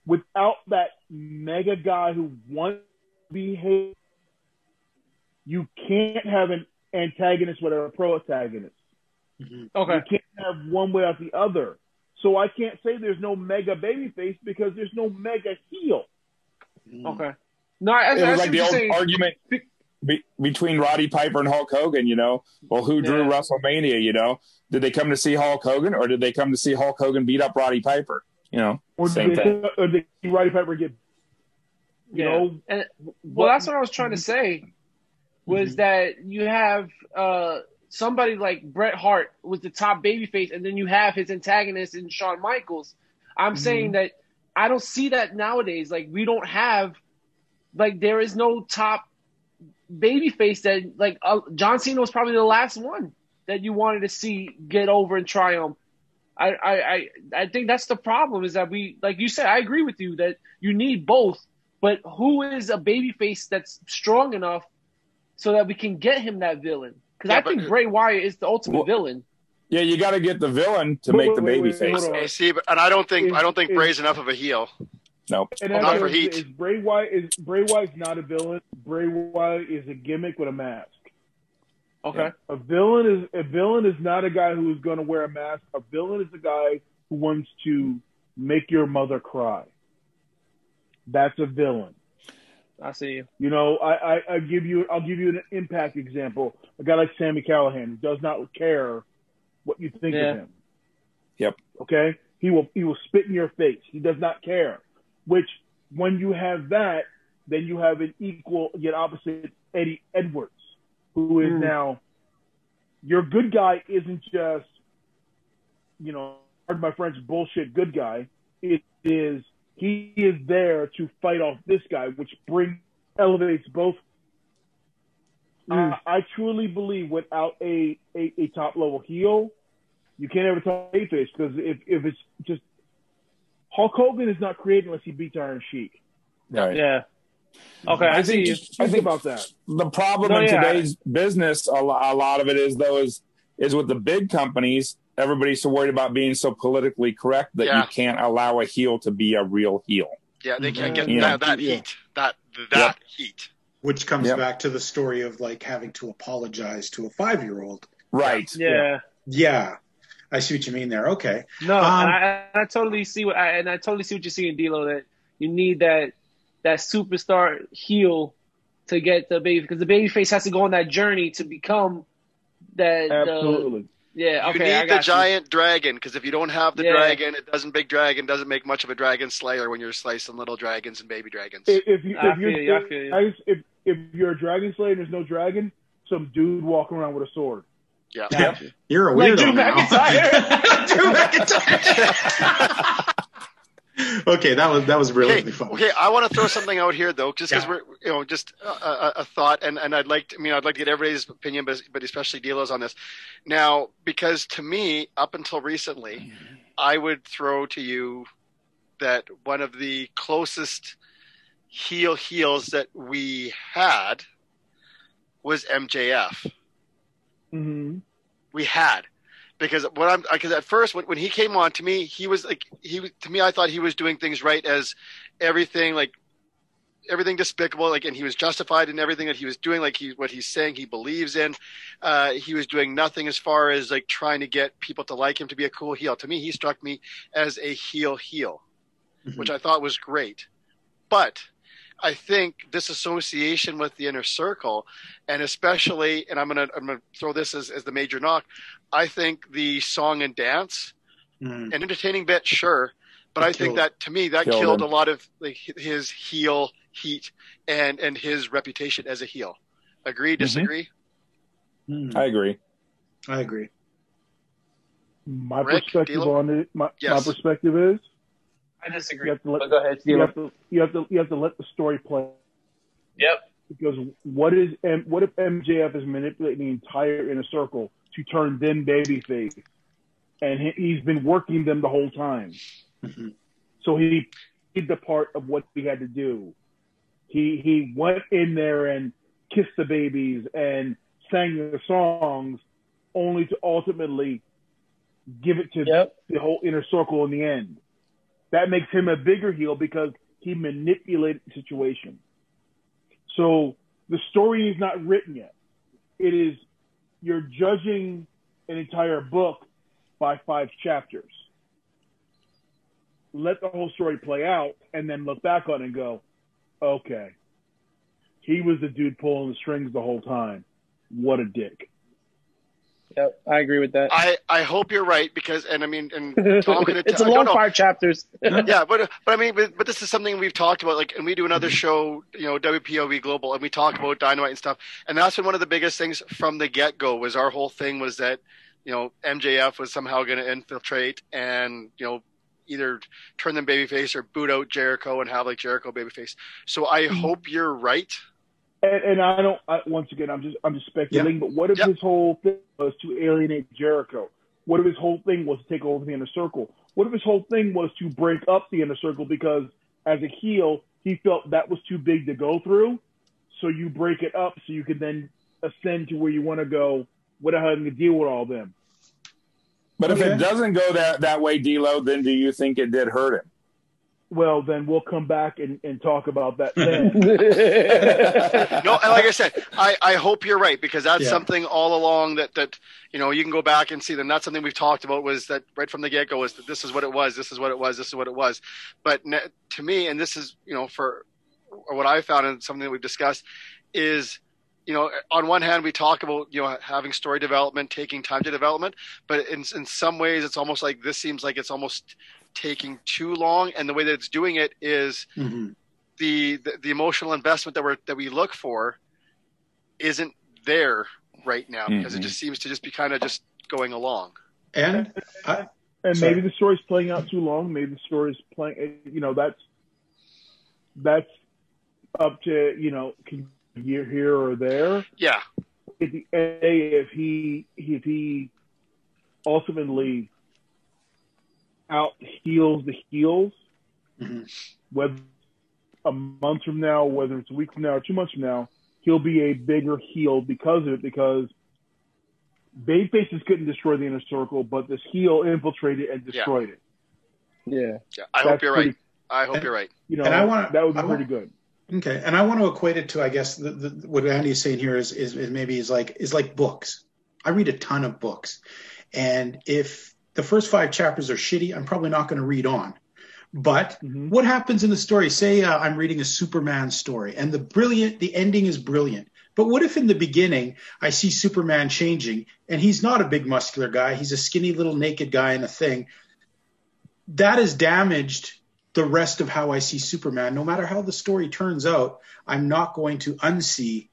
without that mega guy who wants to be hated, you can't have an antagonist without a pro-antagonist. Mm-hmm. okay. You can't have one without the other. So I can't say there's no mega babyface because there's no mega heel. Mm-hmm. Okay. No, I, I, I like the old saying. argument be, between Roddy Piper and Hulk Hogan. You know, well, who drew Yeah. WrestleMania? You know, did they come to see Hulk Hogan or did they come to see Hulk Hogan beat up Roddy Piper? You know, Or same did thing. or did Roddy Piper get, you Yeah. know, And well, that's what I was trying to mm-hmm. say was mm-hmm. that you have uh, somebody like Bret Hart was the top babyface, and then you have his antagonist in Shawn Michaels. I'm mm-hmm. saying that I don't see that nowadays. Like we don't have, like there is no top babyface that like uh, John Cena was probably the last one that you wanted to see get over and triumph. I, I, I, I think that's the problem is that we, like you said, I agree with you that you need both, but who is a babyface that's strong enough so that we can get him that villain? Because Yeah, I but- think Bray Wyatt is the ultimate Well- villain. Yeah, you got to get the villain to Wait, make wait, the wait, baby wait, face. hold on. Hey, see, but, and I don't think I don't think is- Bray's enough of a heel. Nope. And Not for is, heat. is Bray Wyatt is Bray Wyatt's not a villain. Bray Wyatt is a gimmick with a mask. Okay. A villain is a villain is not a guy who is going to wear a mask. A villain is a guy who wants to make your mother cry. That's a villain. I see you. You know, I, I, I give you I'll give you an impact example. A guy like Sami Callihan who does not care what you think Yeah. of him. Yep. Okay? He will he will spit in your face. He does not care. Which when you have that, then you have an equal yet opposite Eddie Edwards, who is Hmm. now your good guy isn't just you know, pardon my French bullshit good guy. It is he is there to fight off this guy, which brings elevates both. Mm. Uh, I truly believe without a, a, a top level heel, you can't ever talk face because if, if it's just Hulk Hogan is not created unless he beats Iron Sheik. Right. Yeah. Okay, I, I see think- you. Think think- about that. The problem No, in yeah. today's business, a, a lot of it is though is is with the big companies. Everybody's so worried about being so politically correct that Yeah. you can't allow a heel to be a real heel. Yeah, they can't get Yeah. that, that heat. That that heat. Which comes Yep. back to the story of like having to apologize to a five year old. Right. Yeah. Yeah. I see what you mean there. Okay. No, Um, and I, I totally see what I, and I totally see what you're seeing, D'Lo. That you need that that superstar heel to get the baby because the baby face has to go on that journey to become that. Uh, Absolutely. yeah. You Okay. I need the got you. giant dragon because if you don't have the Yeah. dragon, it doesn't big dragon doesn't make much of a dragon slayer when you're slicing little dragons and baby dragons. If, if, you, if you're you, I feel you. if if you're a dragon slayer and there's no dragon, some dude walking around with a sword. Yeah. Got you. You're a Like weirdo Drew now. McIntyre. Drew McIntyre. okay, that was that was really, Okay, really fun. okay. I want to throw something out here though, just because Yeah. we're, you know, just a, a, a thought, and, and I'd like, to, I mean, I'd like to get everybody's opinion, but but especially D'Lo's on this. Now, because to me, up until recently, I would throw to you that one of the closest heel heels that we had was MJF. Mm-hmm. we had because what I'm because at first when, when he came on to me he was like he to me I thought he was doing things right as everything like everything despicable like and he was justified in everything that he was doing like he what he's saying he believes in uh, he was doing nothing as far as like trying to get people to like him to be a cool heel to me he struck me as a heel heel Mhm. which I thought was great but I think this association with the inner circle, and especially, and I'm gonna I'm gonna throw this as, as the major knock. I think the song and dance, Mm. an entertaining bit, sure, but It I think that to me that killed killed a lot of like his heel heat and and his reputation as a heel. Agree? Disagree? Mm. I agree. I agree. My Rick, perspective D'Lo? on it, my, Yes. my perspective is I you disagree. have to let But go ahead, you have to you have to you have to let the story play. Yep. Because what is M, what if MJF is manipulating the entire inner circle to turn them babyface, and he, he's been working them the whole time. Mhm. So he did the part of what he had to do. He he went in there and kissed the babies and sang the songs, only to ultimately give it to Yep. the whole inner circle in the end. That makes him a bigger heel because he manipulated the situation. So the story is not written yet. It is you're judging an entire book by five chapters. Let the whole story play out and then look back on it and go, okay, he was the dude pulling the strings the whole time. What a dick. Yep. I agree with that. I I hope you're right because and I mean and Tom could it's a long five chapters. yeah, but but I mean, but, but this is something we've talked about. Like, and we do another mm-hmm. show, you know, WPOV Global, and we talk about dynamite and stuff. And that's been one of the biggest things from the get go. Was our whole thing was that, you know, MJF was somehow going to infiltrate and you know either turn them babyface or boot out Jericho and have like Jericho babyface. So I mm-hmm. hope you're right. And, and I don't. I, once again, I'm just I'm just speculating. But what if Yep. his whole thing was to alienate Jericho? What if his whole thing was to take over the inner circle? What if his whole thing was to break up the inner circle because as a heel he felt that was too big to go through, so you break it up so you can then ascend to where you want to go without having to deal with all them. But if it doesn't go that, that way, D'Lo, then do you think it did hurt him? Well, then we'll come back and, and talk about that then. No, and like I said, I, I hope you're right because that's Yeah. something all along that, that you know you can go back and see. Then that's something we've talked about was that right from the get go was that this is what it was, this is what it was, this is what it was. But ne- to me, and this is you know for or what I found and something that we've discussed is you know on one hand we talk about you know having story development, taking time to development, but in in some ways it's almost like this seems like it's almost taking too long, and the way that it's doing it is Mhm. the, the the emotional investment that we are that we look for isn't there right now because it Mhm. just seems to just be kind of just going along. And I, And Sorry. maybe the story's playing out too long. Maybe the story's playing. You know, that's that's up to you know can here here or there. Yeah, At the end, if he if he ultimately out heals the heels, Mhm. whether a month from now, whether it's a week from now or two months from now, he'll be a bigger heel because of it. Because babyfaces couldn't destroy the inner circle, but this heel infiltrated and destroyed it. yeah. yeah. I That's hope you're pretty- right. I hope And- you're right. You know, And I wanna- that would be I pretty wanna- good. Okay, and I want to equate it to, I guess, the, the, what Andy's saying here is, is, is maybe is like is like books. I read a ton of books, and if the first five chapters are shitty, I'm probably not going to read on. But Mhm. what happens in the story? Say uh, I'm reading a Superman story, and the brilliant, the ending is brilliant. But what if in the beginning I see Superman changing, and he's not a big muscular guy; he's a skinny little naked guy in a thing. That has damaged the rest of how I see Superman. No matter how the story turns out, I'm not going to unsee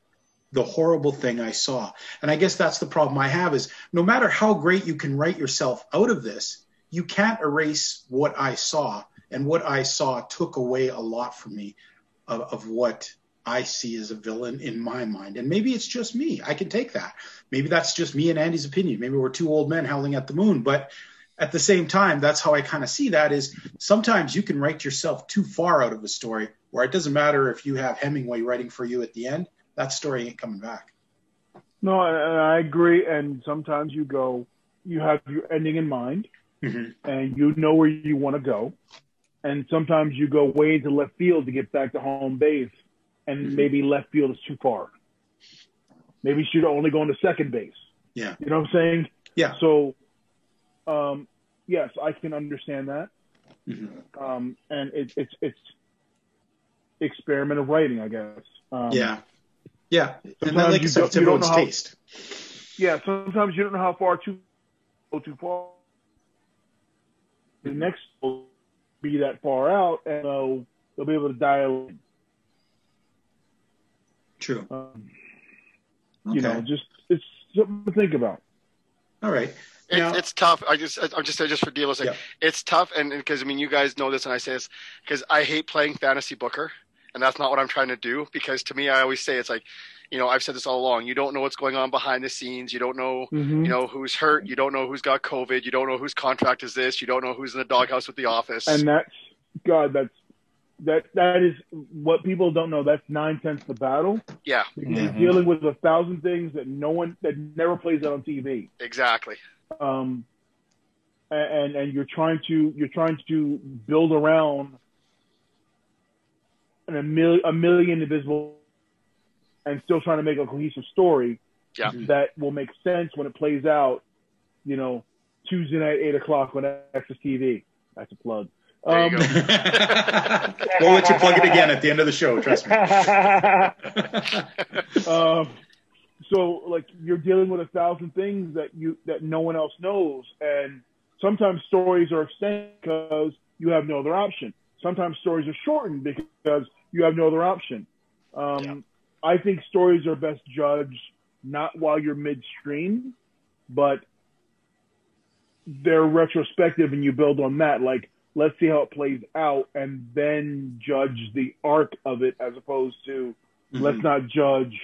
the horrible thing I saw. And I guess that's the problem I have is no matter how great you can write yourself out of this, you can't erase what I saw. And what I saw took away a lot from me of, of what I see as a villain in my mind. And maybe it's just me. I can take that. Maybe that's just me and Andy's opinion. Maybe we're two old men howling at the moon. But at the same time, that's how I kind of see that is sometimes you can write yourself too far out of a story where it doesn't matter if you have Hemingway writing for you at the end, that story ain't coming back. No, and I agree. And sometimes you go, you have your ending in mind, Mhm. and you know where you want to go. And sometimes you go way into left field to get back to home base, and Mhm. maybe left field is too far. Maybe you should only go into second base. Yeah. You know what I'm saying? Yeah. So, um, yes, I can understand that. Mhm. Um, and it, it's it's experiment of writing, I guess. Um, yeah, yeah, and then Sometimes like you you said, don't- you don't know how- taste. yeah. Sometimes you don't know how far to go too far. The next will be that far out, and they'll, they'll be able to dial. in. True. Um, Okay. You know, just it's something to think about. All right. It's, Now- it's tough. I just, I'm just saying, just for D'Lo's sake, Yeah. it's tough, and because I mean, you guys know this, and I say this because I hate playing fantasy booker, and that's not what I'm trying to do. Because to me, I always say it's like, you know, I've said this all along. You don't know what's going on behind the scenes. You don't know, Mhm. you know, who's hurt. You don't know who's got COVID. You don't know whose contract is this. You don't know who's in the doghouse with the office. and that's God. That's that. That is what people don't know. That's nine tenths the battle. yeah, Because Mhm. You're dealing with a thousand things that no one that never plays out on TV. exactly. Um, and and you're trying to you're trying to build around an, a million a million invisible, and still trying to make a cohesive story Yeah. that will make sense when it plays out. You know, Tuesday night eight o'clock on AXS TV. That's a plug. Um, go. we'll let you plug it again at the end of the show. Trust me. um, so like you're dealing with a thousand things that you that no one else knows, and sometimes stories are extended because you have no other option. Sometimes stories are shortened because you have no other option. Um, Yeah. I think stories are best judged not while you're midstream, but they're retrospective, and you build on that. Like let's see how it plays out, and then judge the arc of it, as opposed to Mm-hmm. let's not judge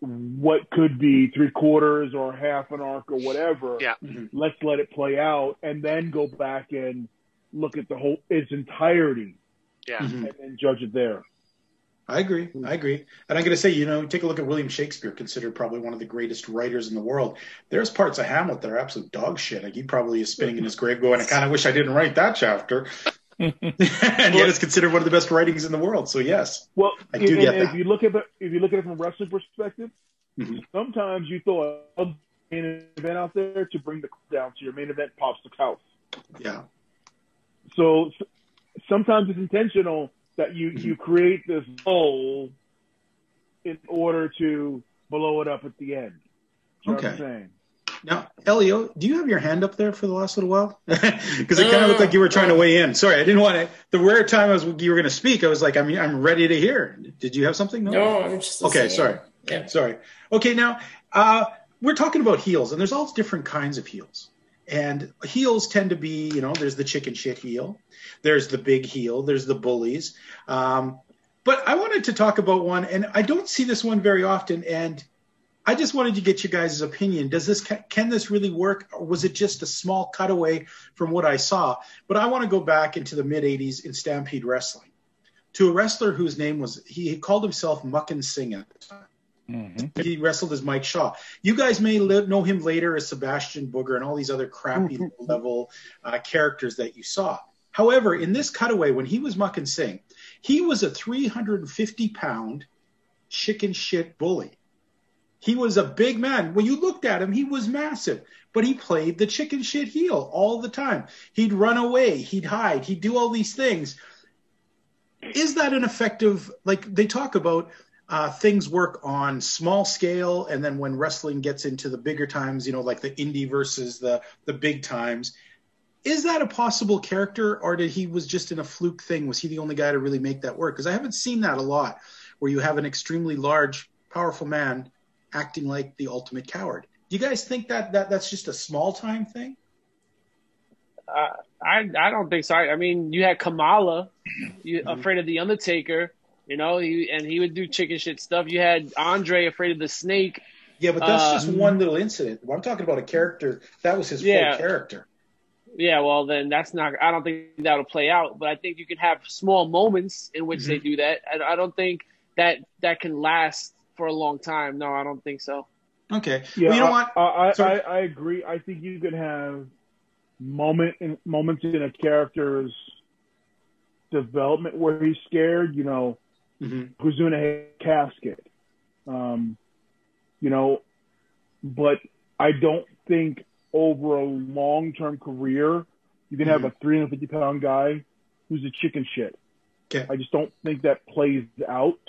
what could be three quarters or half an arc or whatever. Yeah. Mhm. Let's let it play out and then go back and look at the whole its entirety Yeah. Mhm. and then judge it there. I agree. I agree. And I'm going to say, you know, take a look at William Shakespeare, considered probably one of the greatest writers in the world. There's parts of Hamlet that are absolute dog shit. Like he probably is spinning in his grave going, I kind of wish I didn't write that chapter. and yet it's considered one of the best writings in the world. So yes. Well, I do and- get and that. if you look at it, if you look at it from a wrestling perspective, Mhm. sometimes you throw a main event out there to bring the down, so your main event pops the house. Yeah. So s- sometimes it's intentional that you you create this hole in order to blow it up at the end. You know Okay. Now, Elio, do you have your hand up there for the last little while? Because it kind of looked like you were trying to weigh in. Sorry, I didn't want to. The rare time I was you were going to speak, I was like, I'm I'm ready to hear. Did you have something? No, I'm just Okay, listening. sorry. Yeah. Sorry. Okay, now uh, we're talking about heels, and there's all different kinds of heels. And heels tend to be, you know, there's the chicken shit heel, there's the big heel, there's the bullies. Um, but I wanted to talk about one, and I don't see this one very often. And I just wanted to get you guys' opinion. Does this can this really work, or was it just a small cutaway from what I saw? But I want to go back into the mid '80s in Stampede Wrestling to a wrestler whose name was he called himself Makhan Singh at the time. Mm-hmm. He wrestled as Mike Shaw. You guys may li- know him later as Bastion Booger and all these other crappy level uh, characters that you saw. However, in this cutaway, when he was Makhan Singh, he was a 350 pound chicken shit bully. He was a big man. When you looked at him, he was massive, but he played the chicken shit heel all the time. He'd run away, he'd hide, he'd do all these things. Is that an effective, like they talk about uh, things work on small scale, and then when wrestling gets into the bigger times, you know, like the indie versus the the big times, is that a possible character, or did he was just in a fluke thing? Was he the only guy to really make that work? Because I haven't seen that a lot, where you have an extremely large, powerful man acting like the ultimate coward. Do you guys think that, that that's just a small time thing? Uh, I I don't think so. I, I mean, you had Kamala, you afraid of the Undertaker, you know, he, and he would do chicken shit stuff. You had Andre afraid of the snake. Yeah, but that's Uh, just one little incident. I'm talking about a character that was his Yeah. full character. Yeah, well, then that's not. I don't think that'll play out. But I think you can have small moments in which they do that. I, I don't think that that can last for a long time. No, I don't think so. Okay. Yeah, well, you know I, what? I, I, I, I agree. I think you could have moment in, moments in a character's development where he's scared. You know, Mhm. who's doing a casket. Um, you know, but I don't think over a long term career you can have a 350 pound guy who's a chicken shit. Okay. I just don't think that plays out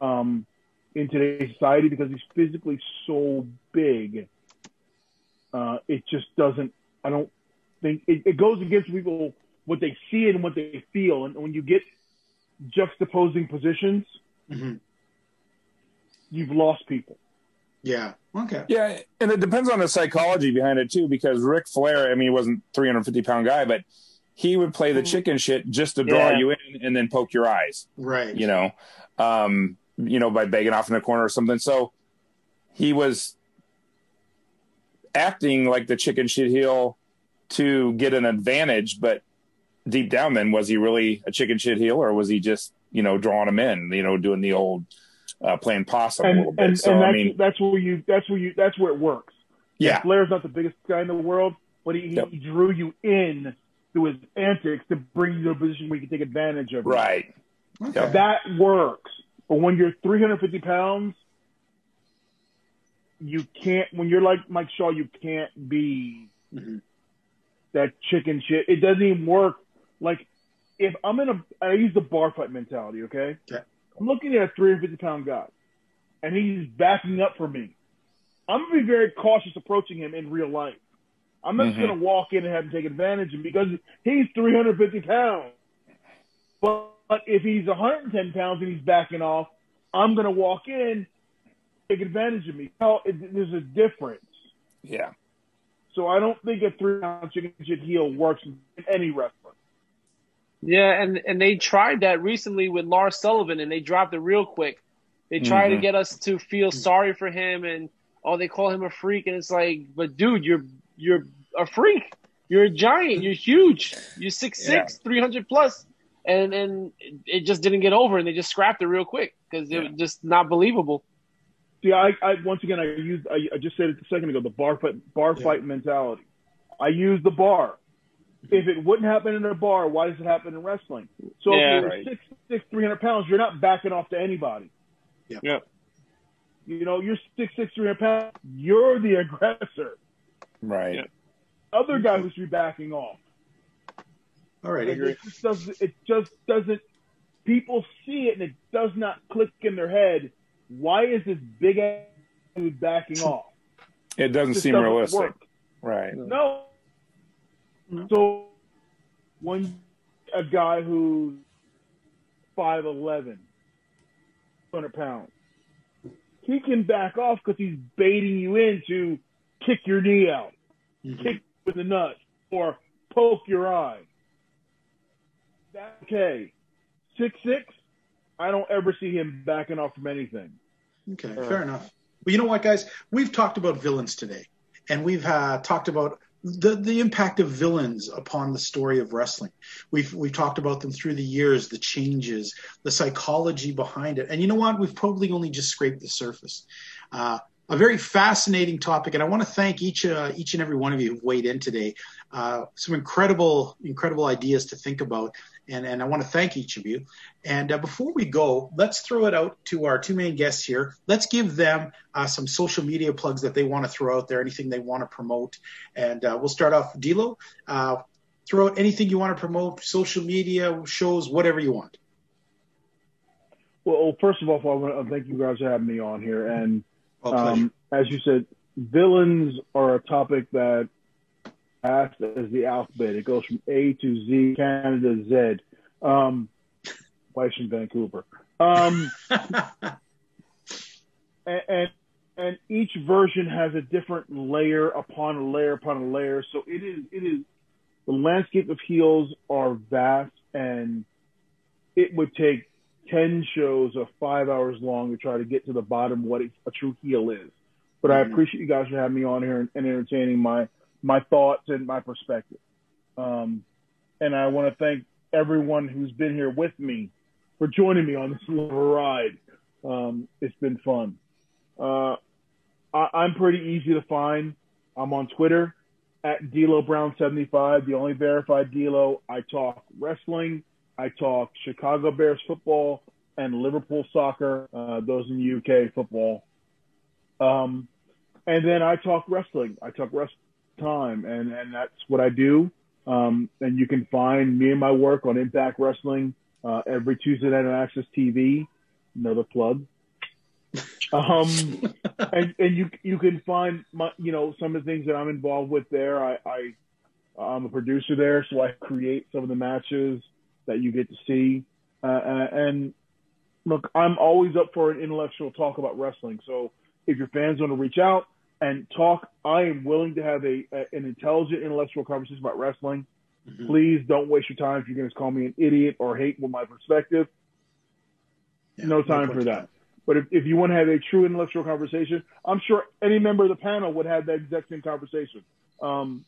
um, in today's society because he's physically so big. Uh, it just doesn't. I don't think it, it goes against people what they see and what they feel, and when you get juxtaposing positions, hmm you've lost people. Yeah. Okay. Yeah, and it depends on the psychology behind it too, because Ric Flair, I mean, he wasn't 350 pound guy, but he would play the chicken shit just to draw Yeah. you in and then poke your eyes, Right. you know, um, you know, by begging off in the corner or something. So he was acting like the chicken shit heel to get an advantage, but deep down, then was he really a chicken shit heel, or was he just you know drawing him in, you know, doing the old uh, playing possum a And little bit? and, so and I that's mean, that's where you that's where you that's where it works. yeah, Flair's not the biggest guy in the world, but he, Yep. he drew you in through his antics to bring you to a position where you can take advantage of it. right. Okay. That works. But when you're 350 pounds, you can't, when you're like Mike Shaw, you can't be Mhm. that chicken shit. It doesn't even work. Like, if I'm in a, I use the bar fight mentality, okay? Okay. I'm looking at a 350 pound guy, and he's backing up for me. I'm going to be very cautious approaching him in real life. I'm not Mhm. going to walk in and have him take advantage of him because he's 350 pounds. But, but if he's 110 pounds and he's backing off, I'm going to walk in, take advantage of me. Well, it, there's a difference. Yeah. So I don't think a three pound chicken shit heel works in any wrestler. Yeah, and and they tried that recently with Lars Sullivan, and they dropped it real quick. They tried to Mhm. get us to feel sorry for him, and oh, they call him a freak, and it's like, but dude, you're you're a freak. You're a giant. You're huge. You're six six, three hundred plus, and and it just didn't get over, and they just scrapped it real quick because it Yeah. was just not believable. See, I, I once again I used I, I just said it a second ago the bar fight bar Yeah. fight mentality. I use the bar. If it wouldn't happen in a bar, why does it happen in wrestling? So Yeah. if you're Right. six six three hundred pounds, you're not backing off to anybody. Yep. Yep. You know, you're six six three hundred pounds. You're the aggressor. Right. Yeah. Other guy who should be backing off. All right. Like, it just doesn't. It just doesn't. People see it and it does not click in their head. Why is this big ass dude backing off? It doesn't Just seem doesn't realistic. work. Right. No. No. So when a guy who's 5'11", 200 pounds, he can back off because he's baiting you in to kick your knee out, Mhm. kick with the nut, or poke your eye. That's okay. Six six, I don't ever see him backing off from anything. Okay, Uh, fair enough. Well, you know what, guys? We've talked about villains today, and we've uh, talked about the the impact of villains upon the story of wrestling. We've we've talked about them through the years, the changes, the psychology behind it, and you know what? We've probably only just scraped the surface. Uh, a very fascinating topic, and I want to thank each uh, each and every one of you who've weighed in today. Uh, some incredible incredible ideas to think about, and and I want to thank each of you. And uh, before we go, let's throw it out to our two main guests here. Let's give them uh, some social media plugs that they want to throw out there, anything they want to promote. And uh, we'll start off D'Lo. Uh, throw out anything you want to promote, social media, shows, whatever you want. Well, first of all, I want to thank you guys for having me on here. And. Um, as you said, villains are a topic that asked as the alphabet. It goes from A to Z, Canada, Z. Um, wife's from Vancouver. Um, and, and and each version has a different layer upon a layer upon a layer. So it is it is the landscape of heels are vast, and it would take ten shows of five hours long to try to get to the bottom of what a true heel is. But I Mhm. appreciate you guys for having me on here and, and entertaining my my thoughts and my perspective. Um, and I want to thank everyone who's been here with me for joining me on this little ride. Um, it's been fun. Uh, I, I'm pretty easy to find. I'm on Twitter at D'Lo Brown 75, the only verified D'Lo. I talk wrestling. I talk Chicago Bears football and Liverpool soccer. Uh, those in the UK football. Um, and then I talk wrestling. I talk wrestling time, and and that's what I do. Um, and you can find me and my work on Impact Wrestling, uh, every Tuesday night on AXS TV. Another plug. Um, and, and you you can find my you know some of the things that I'm involved with there. I, I I'm a producer there, so I create some of the matches that you get to see. Uh, uh and look, I'm always up for an intellectual talk about wrestling. So if your fans want to reach out and talk, I am willing to have a, a an intelligent intellectual conversation about wrestling. Mm-hmm. Please don't waste your time if you're going to call me an idiot or hate with my perspective. Yeah, no time no for that. But if, if you want to have a true intellectual conversation, I'm sure any member of the panel would have that exact same conversation. Um,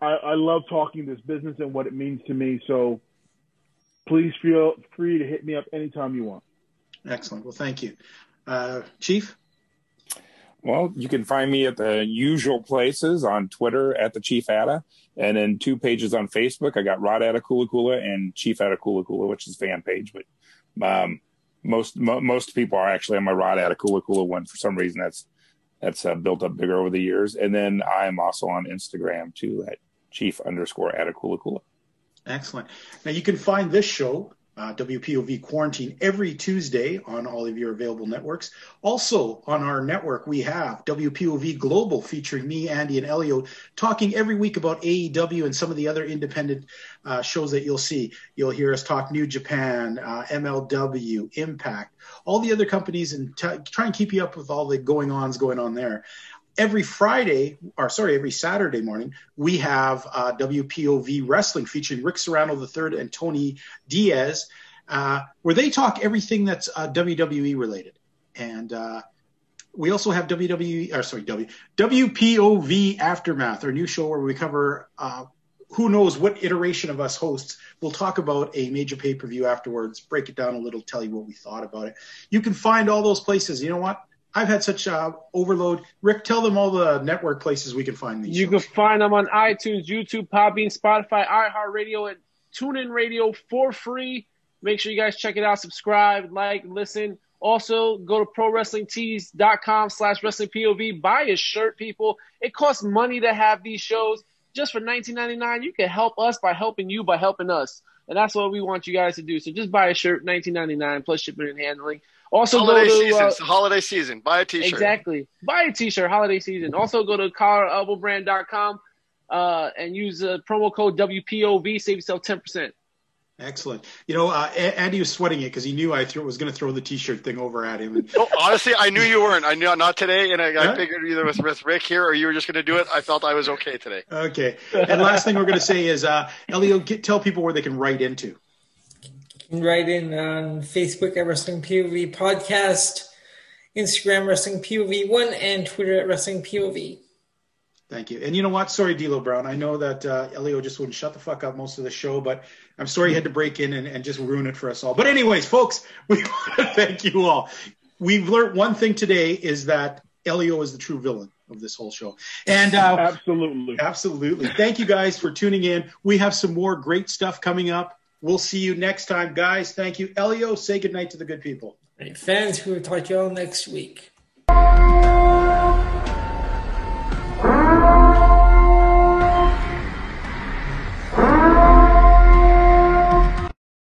I, I love talking this business and what it means to me. So please feel free to hit me up anytime you want. Excellent. Well, thank you. Uh, Chief? Well, you can find me at the usual places on Twitter at the Chief Atta, and then two pages on Facebook. I got Rod Attakullakulla and Chief Attakullakulla, which is fan page. But um, most mo- most people are actually on my Rod Attakullakulla one for some reason. That's that's uh, built up bigger over the years. And then I am also on Instagram too at Chief underscore Attakullakulla. Excellent. Now you can find this show uh, WPOV Quarantine every Tuesday on all of your available networks. Also on our network, we have WPOV Global featuring me, Andy, and Elio talking every week about AEW and some of the other independent uh, shows that you'll see. You'll hear us talk New Japan, uh, MLW, Impact, all the other companies, and t- try and keep you up with all the going ons going on there every Friday, or sorry, every Saturday morning, we have uh, WPOV Wrestling featuring Ric Serrano III and Tony Diaz, uh, where they talk everything that's uh, WWE related. And uh, we also have WWE, or sorry, w, WPOV Aftermath, our new show where we cover uh, who knows what iteration of us hosts. We'll talk about a major pay per view afterwards, break it down a little, tell you what we thought about it. You can find all those places. You know what? I've had such uh, overload. Ric, tell them all the network places we can find these. You shows. can find them on iTunes, YouTube, Podbean, Spotify, iHeartRadio, and TuneIn Radio for free. Make sure you guys check it out. Subscribe, like, listen. Also, go to prowrestlingtees.com slash wrestlingpov. Buy a shirt, people. It costs money to have these shows. Just for $19.99, you can help us by helping you by helping us. And that's what we want you guys to do. So just buy a shirt, $19.99 plus shipping and handling. Also, holiday go to season. Uh, holiday season. Buy a t-shirt. Exactly. Buy a t-shirt. Holiday season. Also, go to collarebowbrand.com uh, and use the promo code WPOV. Save yourself ten percent. Excellent. You know, uh, Andy was sweating it because he knew I th- was going to throw the T-shirt thing over at him. And... Oh, honestly, I knew you weren't. I knew not today, and I, huh? I figured either with, with Ric here or you were just going to do it. I felt I was okay today. Okay. And last thing we're going to say is, uh, Elio, get, tell people where they can write into write in on Facebook at Wrestling POV Podcast, Instagram Wrestling POV One, and Twitter at Wrestling POV. Thank you. And you know what? Sorry, D'Lo Brown. I know that uh, Elio just wouldn't shut the fuck up most of the show, but I'm sorry he had to break in and, and just ruin it for us all. But anyways, folks, we want to thank you all. We've learned one thing today is that Elio is the true villain of this whole show. And uh, absolutely, absolutely. Thank you guys for tuning in. We have some more great stuff coming up. We'll see you next time, guys. Thank you. Elio, say goodnight to the good people. Fans, we'll talk to you all next week.